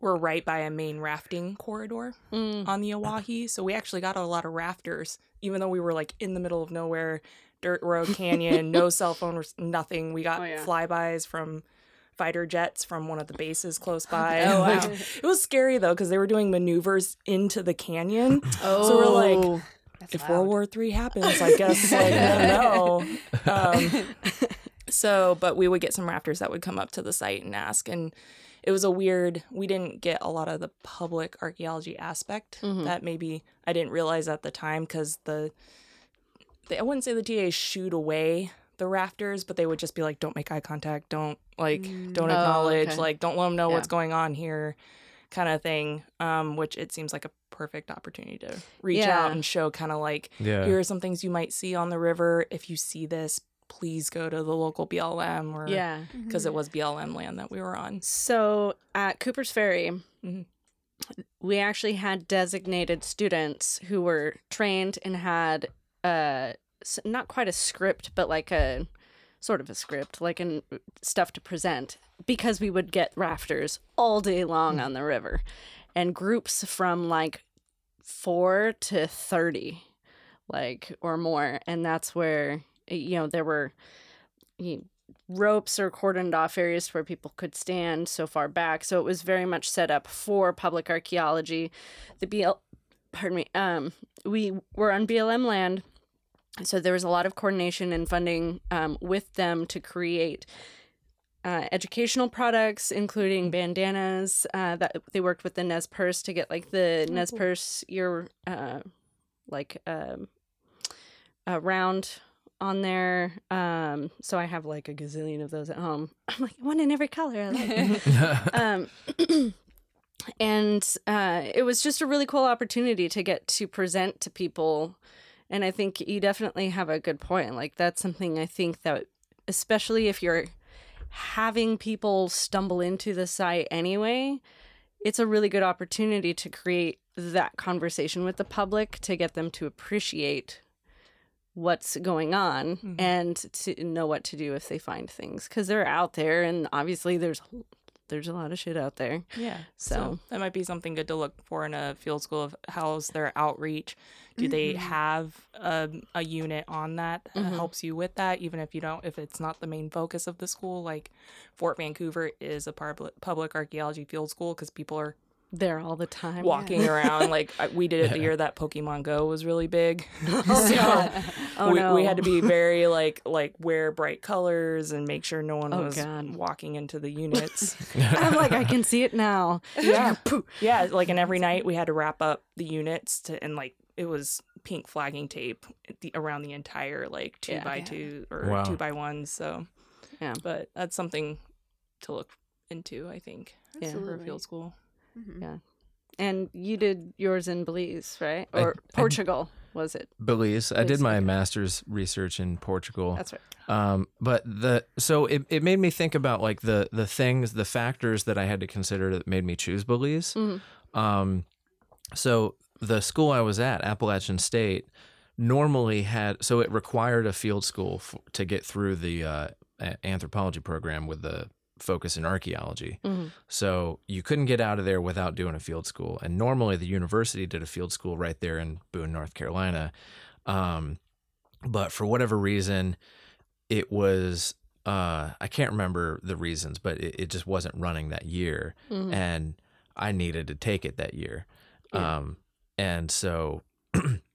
were right by a main rafting corridor Mm. on the Owyhee, so we actually got a lot of rafters, even though we were like in the middle of nowhere, dirt road canyon, no cell phone, nothing. We got Oh, yeah. flybys from fighter jets from one of the bases close by. Oh, wow. it was scary though because they were doing maneuvers into the canyon. So we're like, if World War Three happens, I guess like no. Um, so, but we would get some raptors that would come up to the site and ask, and it was a weird. We didn't get a lot of the public archaeology aspect Mhm. that maybe I didn't realize at the time because the, the I wouldn't say the TAs shoot away the rafters, but they would just be like, "Don't make eye contact. Don't like, don't Oh, acknowledge. okay. Like, don't let them know Yeah. what's going on here." kind of thing um which it seems like a perfect opportunity to reach Yeah. out and show kind of like Yeah. here are some things you might see on the river. If you see this, please go to the local BLM or Yeah. because it was BLM land that we were on. So at Cooper's Ferry, Mhm. we actually had designated students who were trained and had uh not quite a script, but like a sort of a script, like an stuff to present because we would get rafters all day long on the river and groups from like 4 to 30 like or more and that's where you know there were you ropes or cordoned off areas where people could stand so far back. So it was very much set up for public archaeology. The BL, pardon me, um, we were on BLM land, so there was a lot of coordination and funding um, with them to create. Uh, educational products, including bandanas. Uh, that they worked with the Nez Perce to get like the Oh, Nez. Perce ear, uh, like um, a round on there. Um, so I have like a gazillion of those at home. I'm like one in every color. I like. um, and uh, it was just a really cool opportunity to get to present to people. And I think you definitely have a good point. Like that's something I think that especially if you're having people stumble into the site anyway, it's a really good opportunity to create that conversation with the public to get them to appreciate what's going on Mhm. and to know what to do if they find things because they're out there and obviously there's there's a lot of shit out there Yeah. So- that might be something good to look for in a field school of how's their outreach. Do they Mhm. have a, a unit on that that Mhm. helps you with that, even if you don't, if it's not the main focus of the school? Like Fort Vancouver is a public public archaeology field school because people are there all the time walking around. Like we did it the year that Pokemon Go was really big. oh god oh we, no we had to be very like like wear bright colors and make sure no one Oh, was God. walking into the units. i'm like i can see it now yeah yeah like and every night we had to wrap up the units to and like it was pink flagging tape the, around the entire like two Yeah. by Yeah. two or Wow. two by one so Yeah. but that's something to look into i think Yeah. for field school Mhm. Yeah. and you did yours in belize right or I- portugal was it Belize. I did my okay. master's research in Portugal. that's right Um, but the so it, it made me think about like the the things, the factors that I had to consider that made me choose Belize. Mhm. Um, so the school I was at, Appalachian State, normally had so it required a field school f- to get through the uh, anthropology program with the focus in archaeology. Mhm. So you couldn't get out of there without doing a field school. And normally the university did a field school right there in Boone, North Carolina. Um, but for whatever reason, it was uh, I can't remember the reasons, but it, it just wasn't running that year, Mhm. and I needed to take it that year. Yeah. Um, and so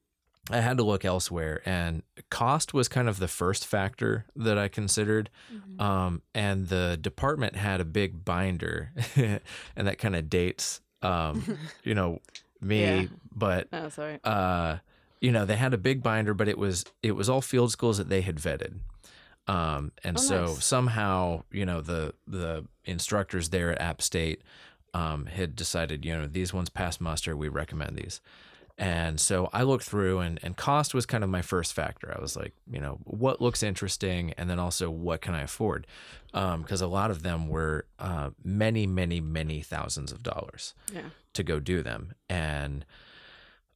I had to look elsewhere, and cost was kind of the first factor that I considered. Mhm. Um, and the department had a big binder, and that kind of dates, um, you know, me. Yeah. But oh sorry uh, you know, they had a big binder, but it was it was all field schools that they had vetted. Um, and Oh, so nice. somehow, you know, the the instructors there at App State um, had decided, you know, these ones pass muster. We recommend these. And so I looked through, and, and cost was kind of my first factor. I was like, you know, what looks interesting, and then also what can I afford? Because a lot of them were uh, many, many, many thousands of dollars yeah to go do them and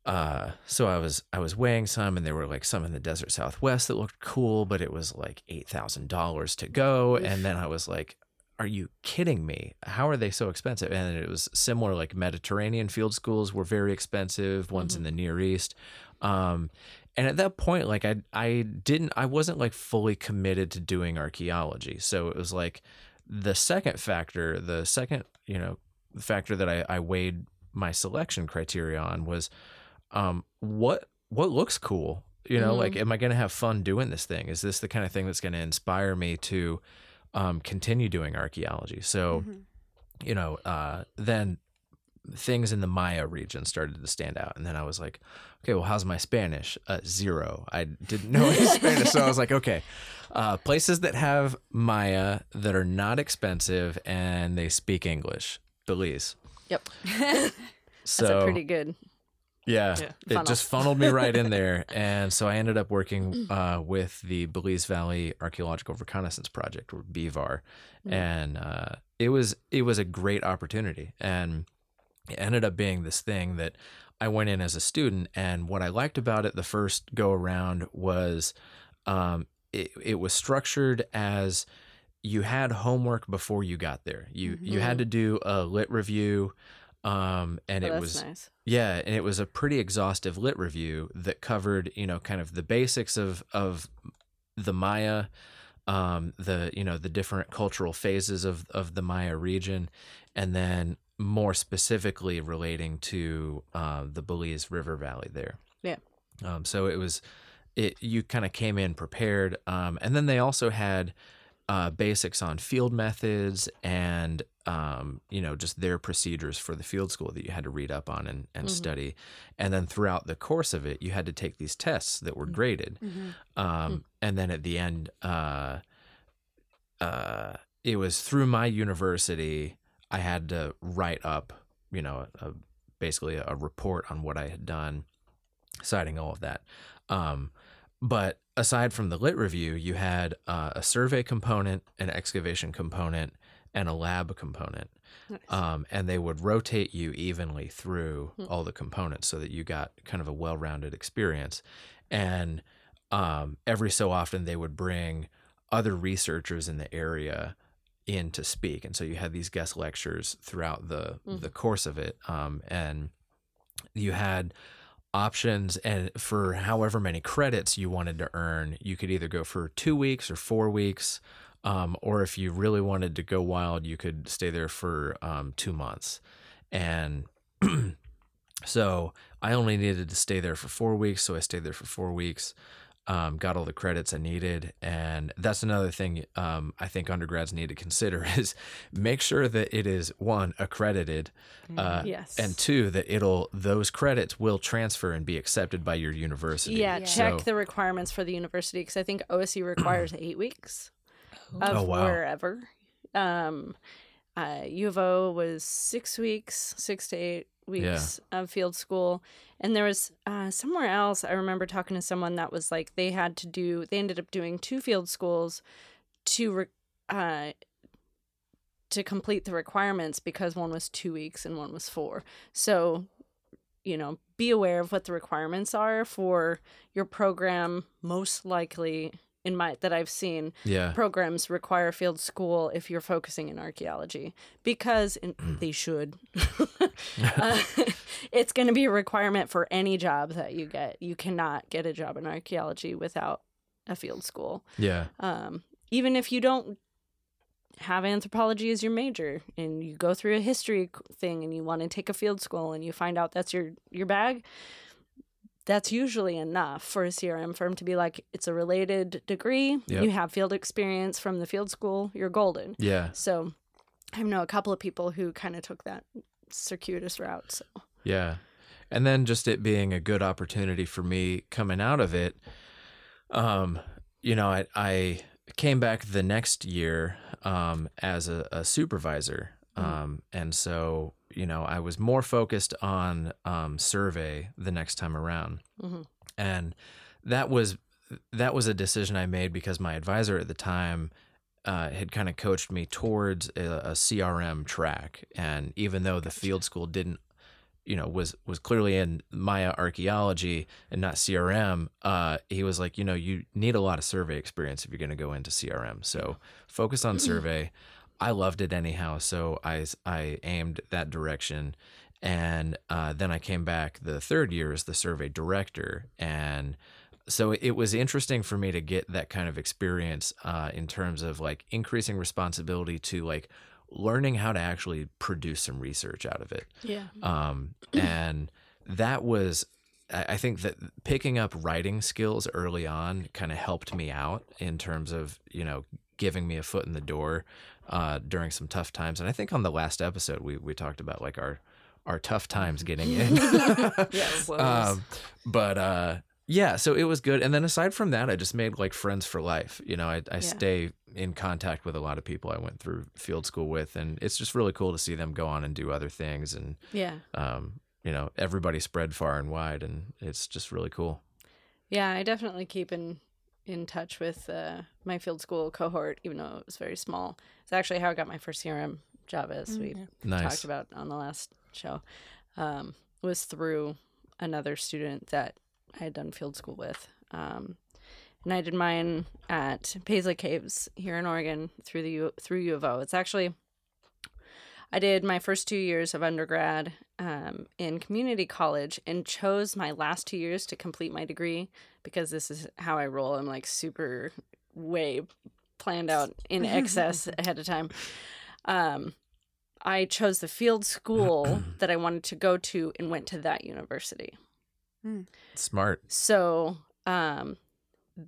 uh so i was i was weighing some and there were like some in the desert southwest that looked cool but it was like $8000 to go and then i was like are you kidding me how are they so expensive and it was similar like mediterranean field schools were very expensive ones in the near east um and at that point like i i didn't i wasn't like fully committed to doing archaeology so it was like the second factor the second you know factor that I, I weighed my selection criteria on was um, what what looks cool. You know, Mhm. like, am I going to have fun doing this thing? Is this the kind of thing that's going to inspire me to um, continue doing archaeology? So, Mhm. you know, uh, then things in the Maya region started to stand out, and then I was like, okay, well, how's my Spanish? Uh, zero. I didn't know any Spanish, so I was like, okay, uh, places that have Maya that are not expensive and they speak English. Belize. Yep. So That's a pretty good. Yeah, Yeah. it Funnel. just funneled me right in there, and so I ended up working uh, with the Belize Valley Archaeological Reconnaissance Project, or BVAR, Mm. and uh, it was it was a great opportunity, and it ended up being this thing that I went in as a student, and what I liked about it the first go around was um, it it was structured as you had homework before you got there. You you had to do a lit review. Um, and Oh, it was nice. yeah, and it was a pretty exhaustive lit review that covered, you know, kind of the basics of of the Maya, um, the you know the different cultural phases of of the Maya region, and then more specifically relating to uh, the Belize River Valley there. Yeah. Um, so it was, it you kind of came in prepared, um, and then they also had uh, basics on field methods and um, you know just their procedures for the field school that you had to read up on and, and Mhm. study. And then throughout the course of it you had to take these tests that were graded. Mhm. um, and then at the end uh, uh, it was through my university i had to write up you know a, basically a report on what i had done citing all of that. Um, but aside from the lit review, you had uh, a survey component, an excavation component, and a lab component. Nice. Um, and they would rotate you evenly through all the components so that you got kind of a well rounded experience. And um, every so often, they would bring other researchers in the area in to speak. And so you had these guest lectures throughout the, the course of it. Um, and you had options and for however many credits you wanted to earn you could either go for two weeks or four weeks um, or if you really wanted to go wild you could stay there for um, two months. And so i only needed to stay there for four weeks so i stayed there for four weeks um, got all the credits i needed. And that's another thing um, i think undergrads need to consider is make sure that it is one accredited uh, Yes. and two that it'll those credits will transfer and be accepted by your university. Yeah, Yeah. check So- the requirements for the university because I think OSU requires eight weeks of Oh, wow. wherever. Um, uh, U of O was six weeks, six to eight weeks of field school, and there was uh, somewhere else. I remember talking to someone that was like they had to do. They ended up doing two field schools to re- uh, to complete the requirements because one was two weeks and one was four. So, you know, be aware of what the requirements are for your program. Most likely, in my that I've seen, yeah programs require field school if you're focusing in archaeology because in, they should. uh, it's going to be a requirement for any job that you get. You cannot get a job in archaeology without a field school yeah um, even if you don't have anthropology as your major and you go through a history thing and you want to take a field school and you find out that's your your bag that's usually enough for a crm firm to be like it's a related degree Yep. you have field experience from the field school you're golden yeah so i know a couple of people who kind of took that circuitous route so Yeah. And then just it being a good opportunity for me coming out of it. Um, you know, I, I came back the next year um, as a, a supervisor. Um, and so, you know, I was more focused on um, survey the next time around. Mhm. And that was that was a decision I made because my advisor at the time uh, had kind of coached me towards a, a CRM track. And even though the field school didn't, you know, was was clearly in Maya archaeology and not CRM, uh, he was like, you know, you need a lot of survey experience if you're going to go into CRM. So focus on survey. I loved it anyhow, so I I aimed that direction. And uh, then I came back the third year as the survey director, and so it was interesting for me to get that kind of experience uh, in terms of like increasing responsibility to like learning how to actually produce some research out of it yeah um, and that was I I think that picking up writing skills early on kind of helped me out in terms of you know giving me a foot in the door uh, during some tough times. And I think on the last episode we we talked about like our our tough times getting in. Yes. um, but uh, yeah, so it was good. And then aside from that, I just made like friends for life. You know, I, I stay in contact with a lot of people I went through field school with, and it's just really cool to see them go on and do other things. And yeah um, you know, everybody spread far and wide, and it's just really cool. Yeah, I definitely keep in in touch with uh, my field school cohort, even though it was very small. It's actually how I got my first CRM job, as we Nice. talked about on the last show. Um, was through another student that I had done field school with, um, and I did mine at Paisley Caves here in Oregon through the U- through U of O. It's actually I did my first two years of undergrad um, in community college and chose my last two years to complete my degree because this is how I roll. I'm like super way planned out in excess ahead of time. Um, I chose the field school that I wanted to go to and went to that university. Smart. So um,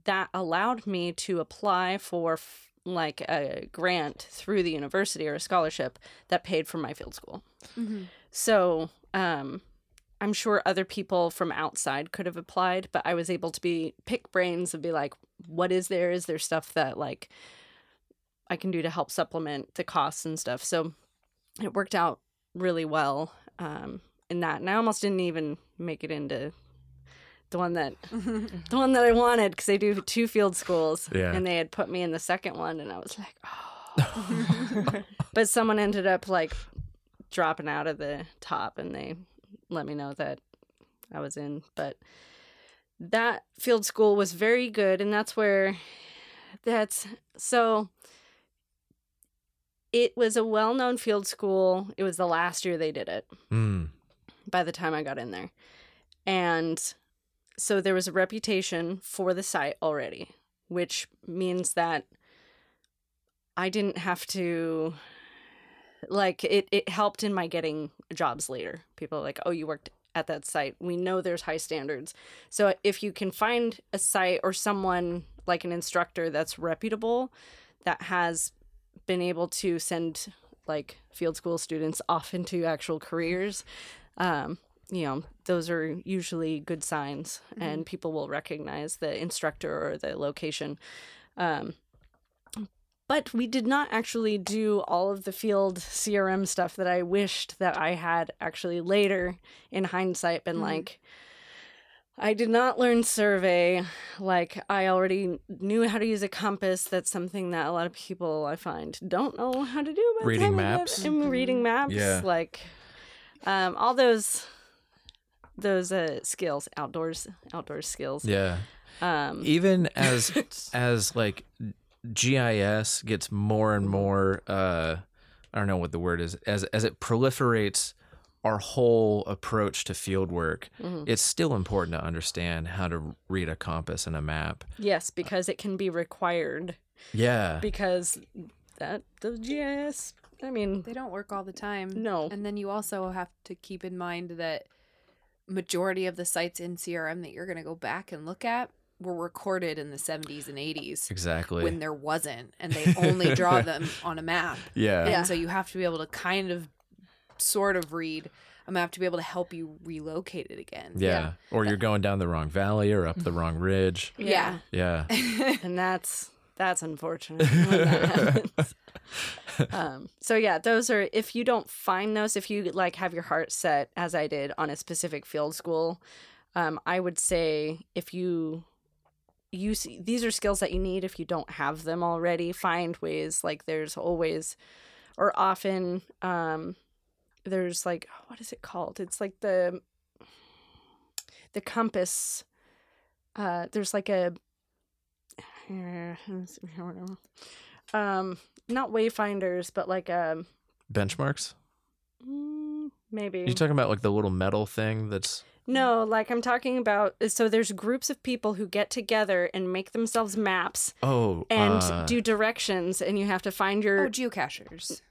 that allowed me to apply for f- like a grant through the university or a scholarship that paid for my field school. Mm-hmm. So um, I'm sure other people from outside could have applied, but I was able to be pick brains and be like, what is there? Is there stuff that like I can do to help supplement the costs and stuff? So it worked out really well um, in that, and I almost didn't even make it into the one that the one that I wanted because they do two field schools. Yeah. And they had put me in the second one, and I was like, oh. but someone ended up like dropping out of the top, and they let me know that I was in. But that field school was very good, and that's where that's so. It was a well-known field school. It was the last year they did it Mm. by the time I got in there. And so there was a reputation for the site already, which means that I didn't have to like it it helped in my getting jobs later. People like, "Oh, you worked at that site. We know there's high standards." So if you can find a site or someone like an instructor that's reputable that has been able to send like field school students off into actual careers um, you know those are usually good signs and people will recognize the instructor or the location um, but we did not actually do all of the field crm stuff that i wished that i had actually later in hindsight been like I did not learn survey. Like I already knew how to use a compass. That's something that a lot of people I find don't know how to do. by the Reading time they get- maps. and reading maps. Yeah. Like um, all those those uh, skills, outdoors outdoors skills. Yeah. Um, Even as as like GIS gets more and more uh I don't know what the word is as as it proliferates our whole approach to field work, Mm-hmm. it's still important to understand how to read a compass and a map. yes, because it can be required Yeah. because that the GIS. I mean, They don't work all the time. No. And then you also have to keep in mind that majority of the sites in CRM that you're going to go back and look at were recorded in the 70s and 80s Exactly. when there wasn't and they only draw them on a map. yeah. Yeah. And so you have to be able to kind of sort of read a map to be able to help you relocate it again. Yeah. Or you're going down the wrong valley or up the wrong ridge. yeah. Yeah. and that's that's unfortunate when that happens. um, so yeah those are if you don't find those if you like have your heart set as i did on a specific field school um, i would say if you you see, these are skills that you need if you don't have them already. Find ways like there's always or often um, there's like what is it called? It's like the the compass uh, there's like a um not wayfinders but like um Benchmarks? mm, maybe you're talking about like the little metal thing that's no like i'm talking about so there's groups of people who get together and make themselves maps oh and uh, do directions and you have to find your Oh, geocachers.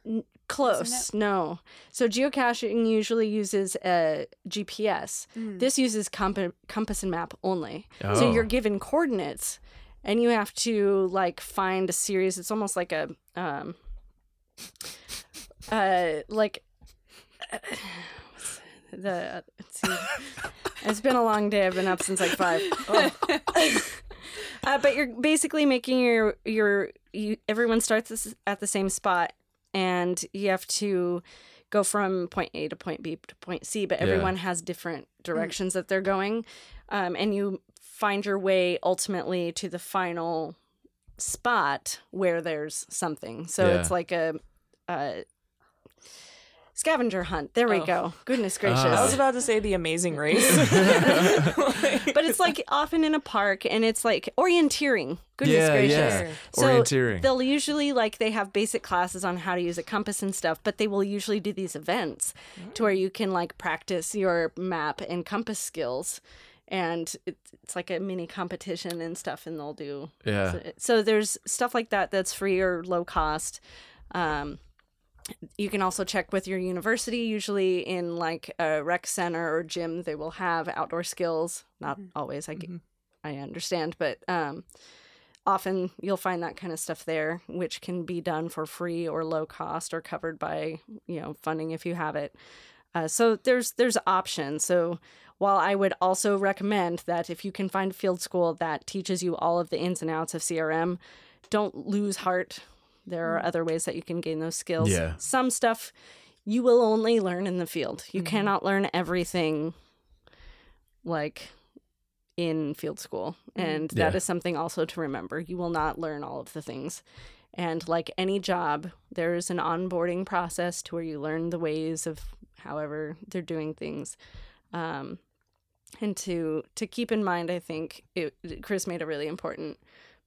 close no so geocaching usually uses a gps this uses compa- compass and map only so Oh. you're given coordinates and you have to like find a series it's almost like a um uh like the let's see. it's been a long day i've been up since like five uh, but you're basically making your your you, everyone starts at the same spot and you have to go from point A to point B to point C, but Yeah. everyone has different directions that they're going. Um, and you find your way ultimately to the final spot where there's something. So Yeah. it's like a, a scavenger hunt. There we Oh. go. Goodness gracious. I was Ah. about to say the amazing race. but it's like often in a park and it's like orienteering. Goodness yeah, gracious. yeah. So Orienteering. they'll usually like they have basic classes on how to use a compass and stuff, but they will usually do these events to where you can like practice your map and compass skills. And it's, it's like a mini competition and stuff, and they'll do. Yeah. So, so there's stuff like that that's free or low cost. Um, you can also check with your university. Usually, in like a rec center or gym, they will have outdoor skills. Not always, I get, I understand, but um, often you'll find that kind of stuff there, which can be done for free or low cost or covered by you know funding if you have it. Uh, so there's there's options. So while I would also recommend that if you can find a field school that teaches you all of the ins and outs of CRM, don't lose heart. There are mm. other ways that you can gain those skills. Yeah. Some stuff you will only learn in the field. You mm-hmm. cannot learn everything like in field school. Mm. And that Yeah. is something also to remember. You will not learn all of the things. And like any job, there's an onboarding process to where you learn the ways of however they're doing things. Um, and to to keep in mind, I think it, Chris made a really important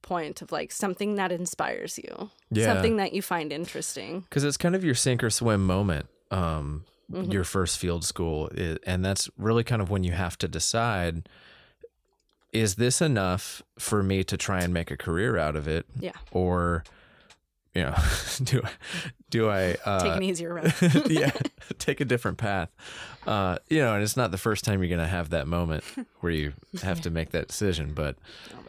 point of like something that inspires you, Yeah. something that you find interesting. because it's kind of your sink or swim moment um Mhm. your first field school i- and that's really kind of when you have to decide is this enough for me to try and make a career out of it Yeah. or you know do do i uh Take an easier route. yeah take a different path uh you know and it's not the first time you're gonna have that moment where you have to make that decision but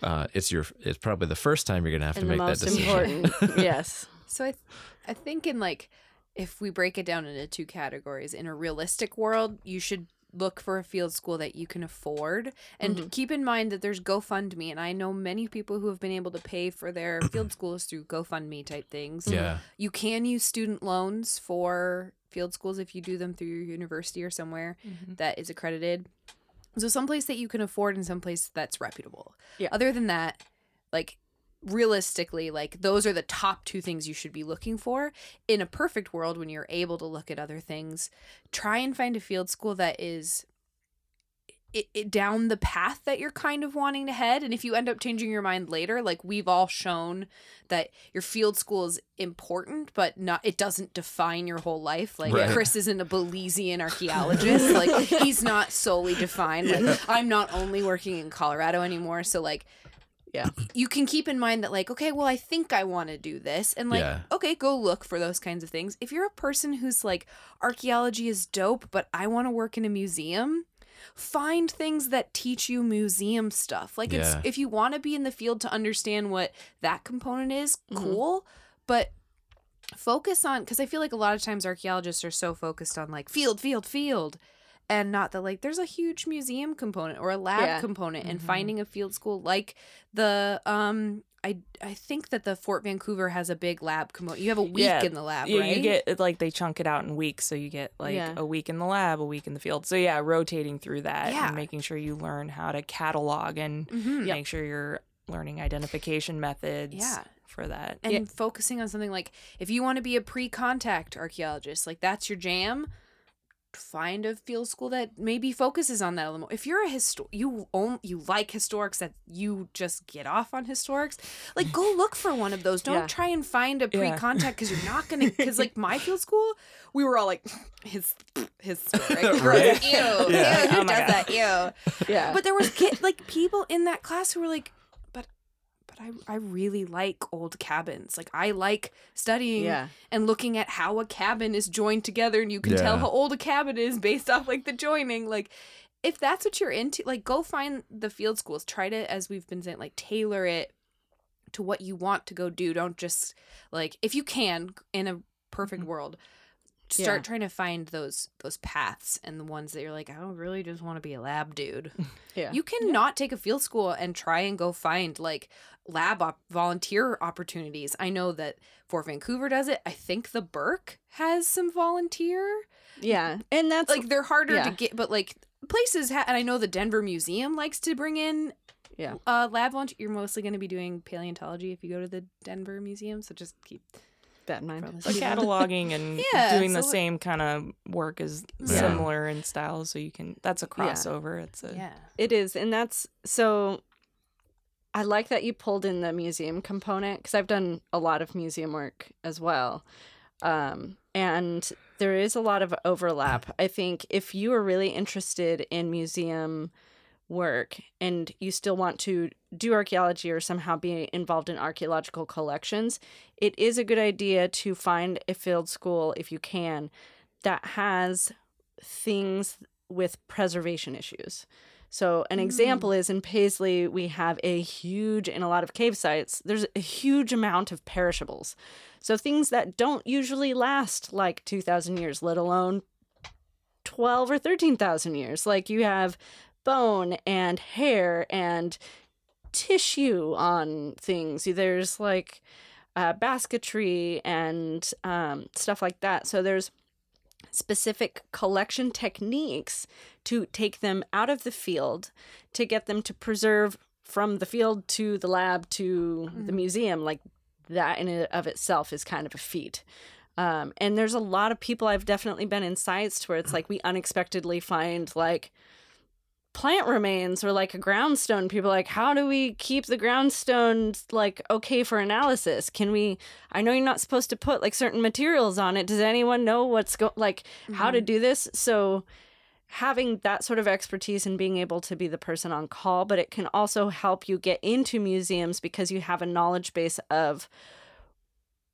uh it's your it's probably the first time you're gonna have and to make that decision important, yes. So I, th- I think in like, if we break it down into two categories, in a realistic world, you should look for a field school that you can afford, and mm-hmm. keep in mind that there's GoFundMe, and I know many people who have been able to pay for their field schools through GoFundMe type things. yeah You can use student loans for field schools if you do them through your university or somewhere mm-hmm. that is accredited. So someplace that you can afford and someplace that's reputable. Yeah. Other than that, like realistically, like those are the top two things you should be looking for. In a perfect world when you're able to look at other things, try and find a field school that is it, it down the path that you're kind of wanting to head. And if you end up changing your mind later like we've all shown that your field school is important but not it doesn't define your whole life. Like Right. chris isn't a belizean archaeologist. Like he's not solely defined. Like i'm not only working in colorado anymore. So like Yeah. you can keep in mind that like okay well i think i want to do this and like Yeah. okay go look for those kinds of things if you're a person who's like archaeology is dope but i want to work in a museum find things that teach you museum stuff like it's Yeah. if you want to be in the field to understand what that component is Mhm. cool but focus on because i feel like a lot of times archaeologists are so focused on like field field field and not that like there's a huge museum component or a lab Yeah. component and Mhm. finding a field school like the um I, I think that the Fort Vancouver has a big lab component. You have a week Yeah. in the lab, Yeah, right? you get like they chunk it out in weeks, so you get like Yeah. a week in the lab, a week in the field. So yeah, rotating through that Yeah. and making sure you learn how to catalog and Mhm. make sure you're learning identification methods. Yeah. for that. and Yeah. focusing on something like if you want to be a pre-contact archaeologist like that's your jam find a field school that maybe focuses on that a little more if you're a histo- you own you like historics that you just get off on historics like go look for one of those don't Yeah. try and find a pre-contact because you're not gonna because like my field school we were all like his his story Right. right? ew, Yeah. ew who Oh my does that ew Yeah. but there was kid, like people in that class who were like, but but I I really like old cabins. Like I like studying yeah. and looking at how a cabin is joined together, and you can tell how old a cabin is based off like the joining. Like if that's what you're into, like go find the field schools. Try to, as we've been saying, like tailor it to what you want to go do. Don't just like if you can in a perfect mm-hmm. world. Start Yeah. trying to find those those paths and the ones that you're like, I don't really just want to be a lab dude. Yeah. You can not take a field school and try and go find like lab op- volunteer opportunities. I know that Fort Vancouver does it. I think the Burke has some volunteer. yeah. And that's Like they're harder to get, but like places. Ha- and I know the Denver Museum likes to bring in Yeah. uh, lab volunteer. You're mostly going to be doing paleontology if you go to the Denver Museum. So just keep that in mind. Like cataloging and Yeah, doing the so, like- same kind of work is Yeah. similar in style, so you can. That's a crossover. It's a yeah. It is, and that's so. I like that you pulled in the museum component because I've done a lot of museum work as well, um, and there is a lot of overlap. I think if you are really interested in museum work and you still want to do archaeology or somehow be involved in archaeological collections, it is a good idea to find a field school if you can that has things with preservation issues. So, an example is in Paisley, we have a huge, in a lot of cave sites, there's a huge amount of perishables. So, things that don't usually last like 2,000 years, let alone 12 or 13,000 years. Like you have bone and hair and tissue on things. There's like uh, basketry and um, stuff like that. So, there's specific collection techniques to take them out of the field to get them to preserve from the field to the lab to the museum. Like that in and of itself is kind of a feat. Um, and there's a lot of people i've definitely been in sites where it's like we unexpectedly find like plant remains or like a groundstone. People are like how do we keep the groundstones like okay for analysis? Can we i know you're not supposed to put like certain materials on it. Does anyone know what's go like how to do this? So having that sort of expertise and being able to be the person on call but it can also help you get into museums because you have a knowledge base of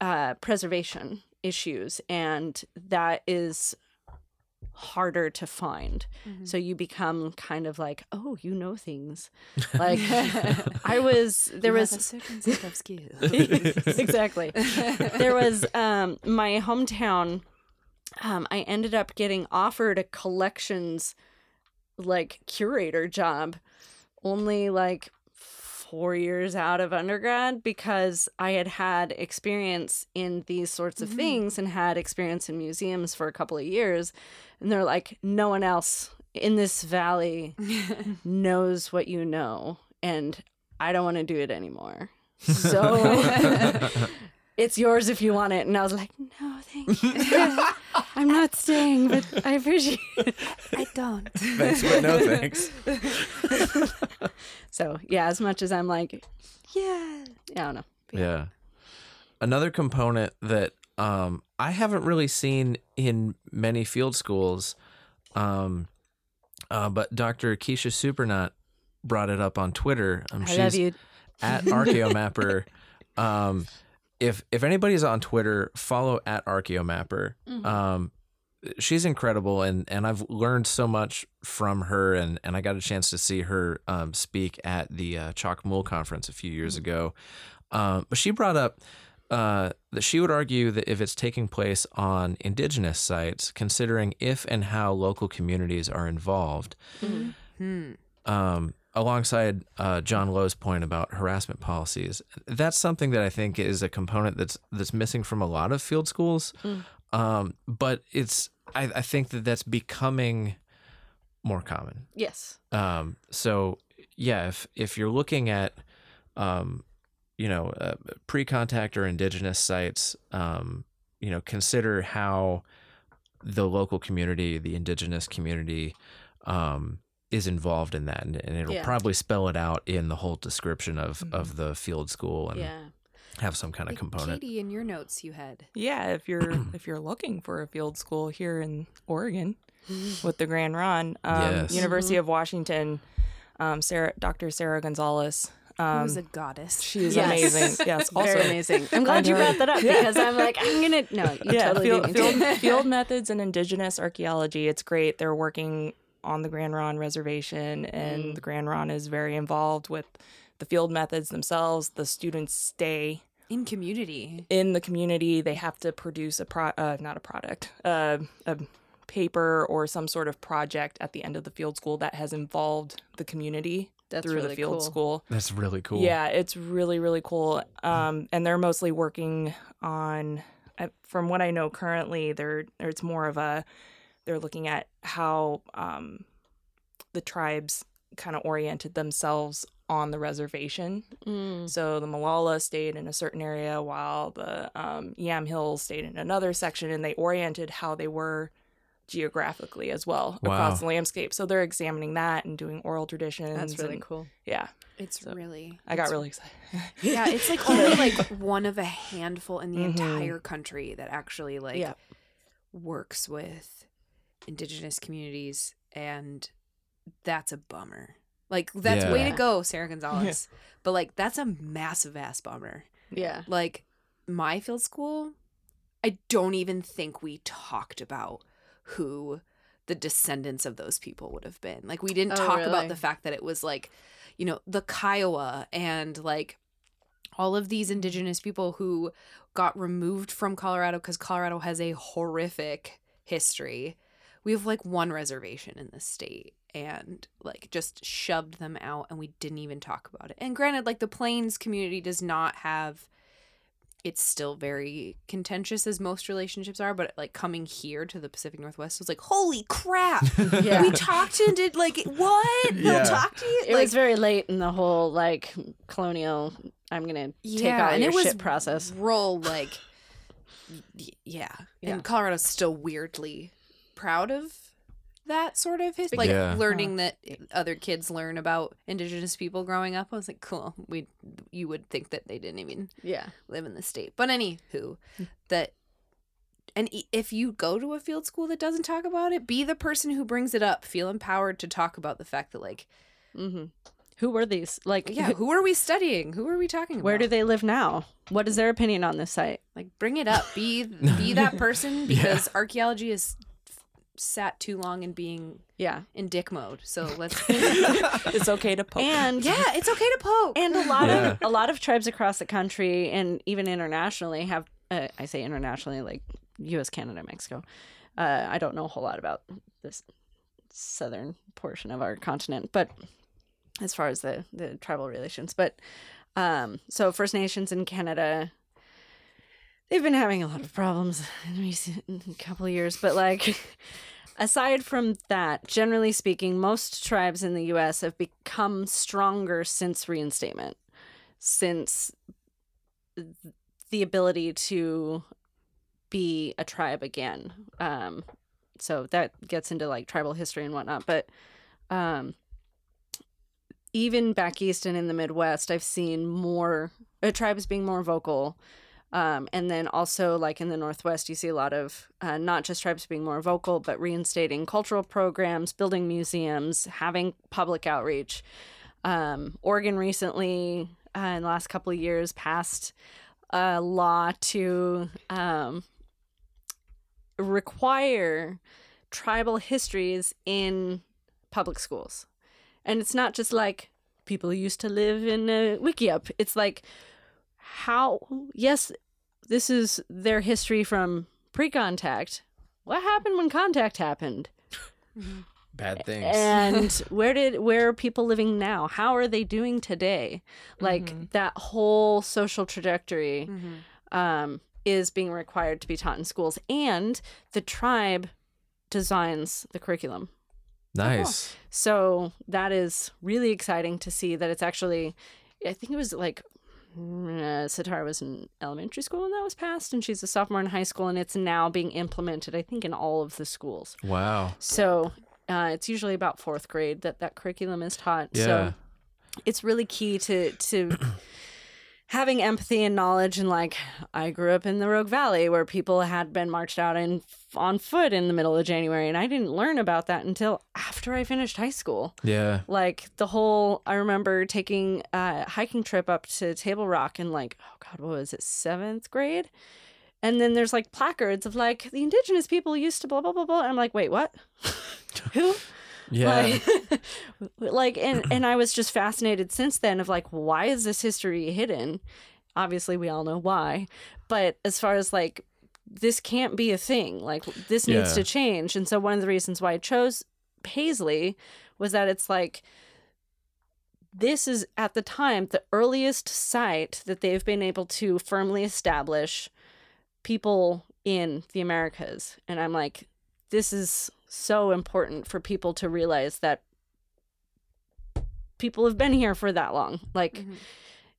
uh, preservation issues and that is harder to find so you become kind of like oh you know things like i was there was a certain set of skills. exactly. there was um my hometown. Um, I ended up getting offered a collections like curator job, only like four years out of undergrad because I had had experience in these sorts of things and had experience in museums for a couple of years, and they're like, no one else in this valley knows what you know, and I don't want to do it anymore. So it's yours if you want it. And I was like, no, thank you. I'm not staying, but I appreciate it. I don't. Thanks, but no thanks. So yeah, as much as I'm like, yeah, I don't know. Yeah. Another component that um, I haven't really seen in many field schools, um, uh, but Dr. Kisha Supernant brought it up on Twitter. Um, I love you. at ArchaeoMapper. um, if if anybody's on Twitter, follow at ArchaeoMapper. Um, she's incredible, and and I've learned so much from her, and and I got a chance to see her um, speak at the uh, Chacmool conference a few years ago. Um, but she brought up. Uh, that she would argue that if it's taking place on indigenous sites, considering if and how local communities are involved, um, alongside uh, John Lowe's point about harassment policies, that's something that I think is a component that's that's missing from a lot of field schools. Um, but it's I, I think that that's becoming more common. Yes. Um, so yeah, if if you're looking at, um, you know, uh, pre-contact or indigenous sites, um, you know, consider how the local community, the indigenous community, um, is involved in that, and, and it'll Yeah. probably spell it out in the whole description of of the field school and Yeah. have some kind of Like, component. Katie, in your notes you had. Yeah, if you're if you're looking for a field school here in Oregon with the Grand Ronde, um, Yes. University of Washington, um, Sara, Dr. Sara Gonzalez. Who Um, was a goddess. she is Yes. amazing. Yes, also Very amazing. I'm glad you brought that up because I'm like, I'm gonna no, you yeah, totally field, beat me to field, field methods and indigenous archaeology. It's great. They're working on the Grand Ronde Reservation, and the Grand Ronde is very involved with the field methods themselves. The students stay in community. in the community. They have to produce a pro, uh, not a product, uh, a paper or some sort of project at the end of the field school that has involved the community That's through really the field cool. school. That's really cool. Yeah, it's really really cool. Um, and they're mostly working on, from what I know currently, they're it's more of a, they're looking at how um, the tribes kind of oriented themselves on the reservation. Mm. So the Molalla stayed in a certain area while the um, Yamhills stayed in another section, and they oriented how they were geographically as well Wow. across the landscape. So they're examining that and doing oral traditions. That's really and- cool. Yeah, It's So, really. I got it's- really excited. Yeah, it's like only like one of a handful in the Mhm. entire country that actually like Yeah. works with indigenous communities and that's a bummer. Like that's way to go, Sara Gonzalez. But like that's a massive ass bummer. Yeah. Like my field school, I don't even think we talked about who the descendants of those people would have been. Like we didn't Oh, talk really? about the fact that it was like, you know, the Kiowa and like all of these indigenous people who got removed from Colorado because Colorado has a horrific history. We have like one reservation in the state and like just shoved them out and we didn't even talk about it. And granted, like the Plains community does not have it's still very contentious as most relationships are, but like coming here to the Pacific Northwest was like, holy crap. Yeah. We talked and did like what? They'll Yeah. talk to you? It like, was very late in the whole like colonial. I'm gonna take yeah, all and your it was shit process. Roll like y- yeah. Yeah. And Colorado's still weirdly proud of that sort of history. Like Yeah. learning that other kids learn about indigenous people growing up. I was like, cool. We you would think that they didn't even Yeah, live in the state. But anywho, that and if you go to a field school that doesn't talk about it, be the person who brings it up. Feel empowered to talk about the fact that like, hmm Who were these? Like, yeah, who are we studying? Who are we talking about? where do they live now? What is their opinion on this site? like bring it up? Be be that person because archaeology is sat too long in being Yeah, in dick mode. So let's it's okay to poke. and yeah, it's okay to poke. and a lot Yeah. of a lot of tribes across the country and even internationally have uh, I say internationally like U.S., Canada, Mexico. Uh, I don't know a whole lot about this southern portion of our continent, but as far as the the tribal relations, but um, so First Nations in Canada. They've been having a lot of problems in recent couple of years, but like aside from that, generally speaking, most tribes in the US have become stronger since reinstatement, since the ability to be a tribe again. Um, so that gets into like tribal history and whatnot. But um, even back east and in the Midwest, I've seen more uh, tribes being more vocal. Um, and then also, like in the Northwest, you see a lot of uh, not just tribes being more vocal, but reinstating cultural programs, building museums, having public outreach. Um, Oregon recently, uh, in the last couple of years, passed a law to um, require tribal histories in public schools. And it's not just like people used to live in a wickiup. It's like how yes, this is their history from pre-contact. What happened when contact happened? Bad things. And where did where are people living now? How are they doing today? Like that whole social trajectory um, is being required to be taught in schools, and the tribe designs the curriculum. nice. So that is really exciting to see that it's actually. I think it was like uh, Satara was in elementary school when that was passed, and she's a sophomore in high school, and it's now being implemented. I think in all of the schools. Wow. So uh, it's usually about fourth grade that that curriculum is taught. Yeah. So it's really key to to having empathy and knowledge. And like, I grew up in the Rogue Valley where people had been marched out in on foot in the middle of January, and I didn't learn about that until after I finished high school. Yeah. Like the whole, I remember taking a hiking trip up to Table Rock and like, oh God, what was it, seventh grade? And then there's like placards of like the indigenous people used to blah blah blah blah. And I'm like, wait, what? Who? Yeah. Like, like and and I was just fascinated since then of like, why is this history hidden? Obviously, we all know why. But as far as like this can't be a thing. Like this needs Yeah. to change. And so one of the reasons why I chose Paisley was that it's like this is at the time the earliest site that they've been able to firmly establish people in the Americas. And I'm like, this is so important for people to realize that people have been here for that long. Like, Mhm.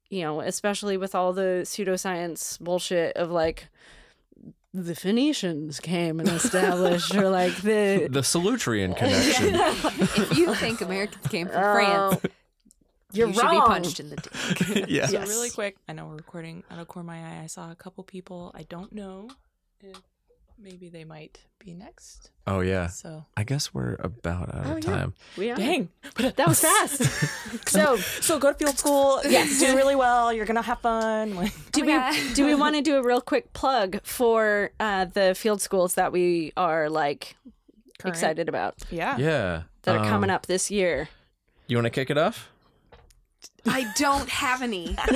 you know, especially with all the pseudoscience bullshit of like the Phoenicians came and established, or like the the Solutrean connection. if you think Americans came from Oh, France, you're you should be punched in the dick. yeah. So really quick, I know we're recording out of core of my eye. I saw a couple people. I don't know if maybe they might be next. Oh yeah. So I guess we're about out Oh, of yeah. time. We are. dang, but that was fast. so, So go to field school. Yes. do really well. You're gonna have fun. Do Oh we my God. do we want to do a real quick plug for uh, the field schools that we are like Current. excited about yeah. Yeah. that are coming Um, up this year? You want to kick it off? I don't have any.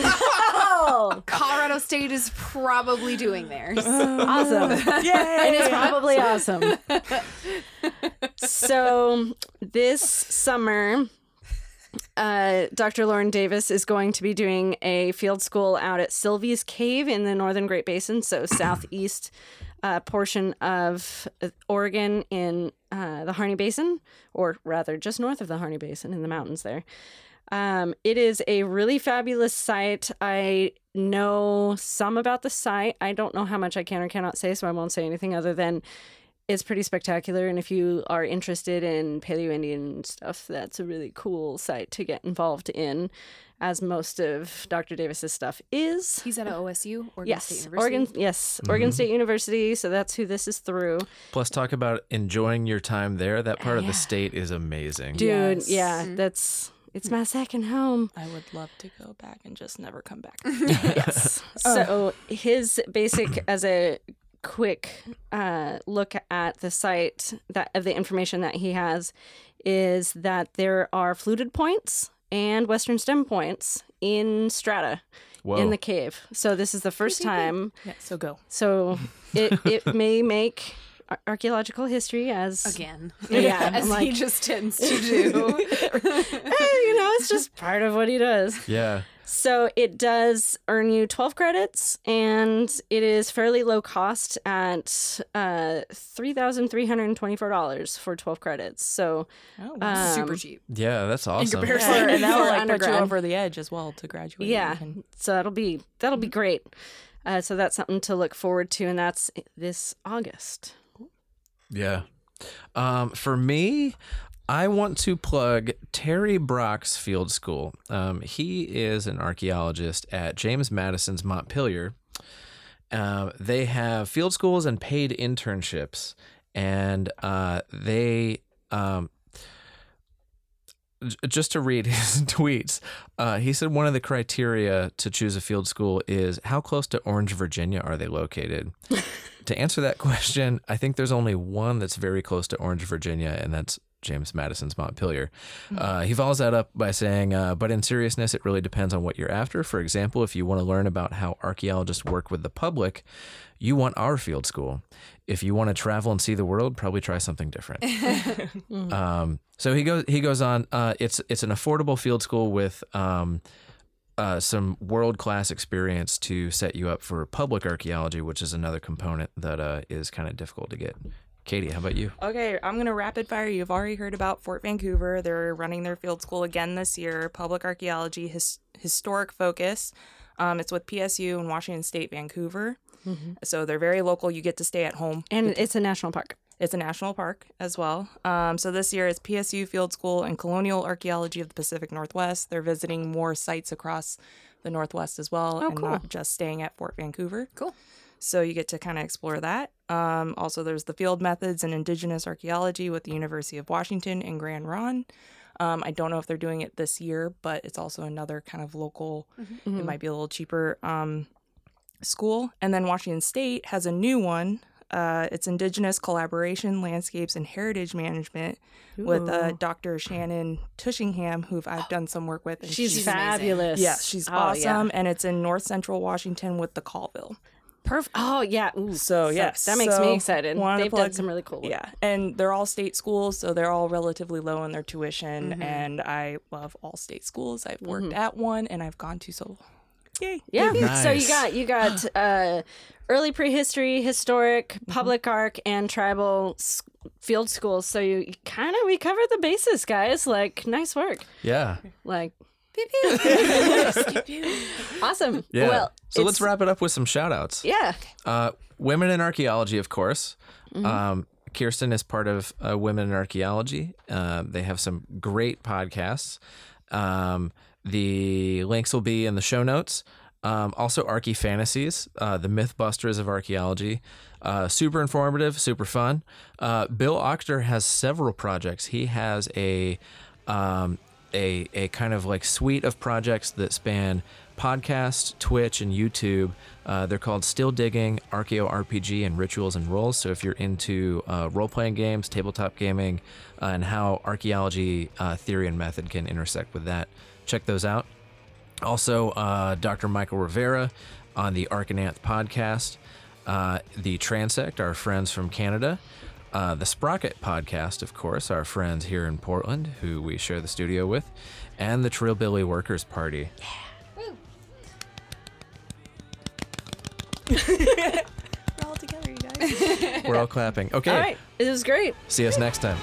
Oh, Colorado State is probably doing theirs. awesome! Yay! it's probably awesome. So this summer, uh, Dr. Loren Davis is going to be doing a field school out at Sylvie's Cave in the Northern Great Basin, so southeast uh, portion of uh, Oregon in uh, the Harney Basin, or rather just north of the Harney Basin in the mountains there. Um, it is a really fabulous site. I know some about the site. I don't know how much I can or cannot say, so I won't say anything other than it's pretty spectacular. And if you are interested in Paleo Indian stuff, that's a really cool site to get involved in, as most of Dr. Davis's stuff is. He's at OSU, Oregon yes, State University. Oregon. Yes, Oregon State University. So that's who this is through. Plus, talk about enjoying your time there. That part of Yeah. the state is amazing. Dude, Yes. yeah, that's it's my second home. I would love to go back and just never come back. yes. So his basic as a quick uh, look at the site that of the information that he has is that there are fluted points and western stem points in strata Whoa. in the cave. So this is the first time. yeah, so go. So it it may make ar- archaeological history as Again. Yeah, As like- he just tends to do. You know, it's just part of what he does. yeah. So it does earn you 12 credits and it is fairly low cost at uh, $3,324 for 12 credits. So Oh, wow. um, Super cheap. Yeah, that's awesome. comparison. Yeah. and that will for like put you over the edge as well to graduate. yeah, and- so that'll be that'll be great. Uh, so that's something to look forward to and that's this August. Yeah. Um, for me, I want to plug Terry Brock's Field School. Um, he is an archaeologist at James Madison's Montpelier. Uh, they have field schools and paid internships, and uh, they. Um, just to read his tweets, uh, he said one of the criteria to choose a field school is how close to Orange, Virginia are they located? to answer that question, I think there's only one that's very close to Orange, Virginia, and that's James Madison's Montpelier. Uh, he follows that up by saying, uh, but in seriousness, it really depends on what you're after. For example, if you want to learn about how archaeologists work with the public, you want our field school. If you want to travel and see the world, probably try something different. um, so he goes he goes on. Uh, it's it's an affordable field school with um, uh, some world class experience to set you up for public archaeology, which is another component that uh, is kind of difficult to get. Katie, how about you? Okay, I'm gonna rapid fire. You've already heard about Fort Vancouver. They're running their field school again this year. Public archaeology, his, historic focus. Um, it's with PSU and Washington State, Vancouver. So they're very local. You get to stay at home. And it's a national park. It's a national park as well. Um, so this year it's PSU Field School and Colonial Archaeology of the Pacific Northwest. They're visiting more sites across the Northwest as well, Oh, and cool. not just staying at Fort Vancouver. Cool. So you get to kind of explore that. Um, also, there's the field methods and indigenous archaeology with the University of Washington in Grand Ronde. Um, I don't know if they're doing it this year, but it's also another kind of local. It might be a little cheaper um, school. And then Washington State has a new one. Uh, it's Indigenous Collaboration, Landscapes, and Heritage Management with uh, Dr. Shannon Tushingham, who I've done some work with. and She's, She's amazing. fabulous. yeah, she's Oh, awesome, Yeah. and it's in North Central Washington with the Colville. Perfect. Oh, yeah. Ooh, So, yes, That makes so me excited. wanna They've done some really cool work. Yeah, and they're all state schools, so they're all relatively low in their tuition. Mm-hmm. And I love all state schools. I've worked at one, and I've gone to so. Yay! Yeah. So you got you got uh, early prehistory, historic, public arc, and tribal s- field schools. So you, you kind of we covered the bases, guys. Like nice work. Yeah. Like awesome. Yeah. Well, so let's wrap it up with some shout outs. Yeah. Uh, women in archaeology, of course. Um, Kirsten is part of uh, Women in Archaeology. Uh, they have some great podcasts. Um, the links will be in the show notes. Um, also, ArchaeoFantasies, uh, the Mythbusters of Archaeology. Uh, super informative, super fun. Uh, Bill Ochter has several projects. He has a um, a a kind of like suite of projects that span podcast, Twitch, and YouTube. Uh, they're called Still Digging, Archeo RPG, and Rituals and Roles. So if you're into uh, role playing games, tabletop gaming, uh, and how archaeology uh, theory and method can intersect with that, check those out. Also, uh, Dr. Michael Rivera on the Arcananth podcast, uh, the Transect, our friends from Canada. Uh, the Sprocket podcast, of course, our friends here in Portland who we share the studio with, and the Trillbilly Workers Party. Yeah. We're all together, you guys. We're all clapping. Okay, All right. It was great. see us next time.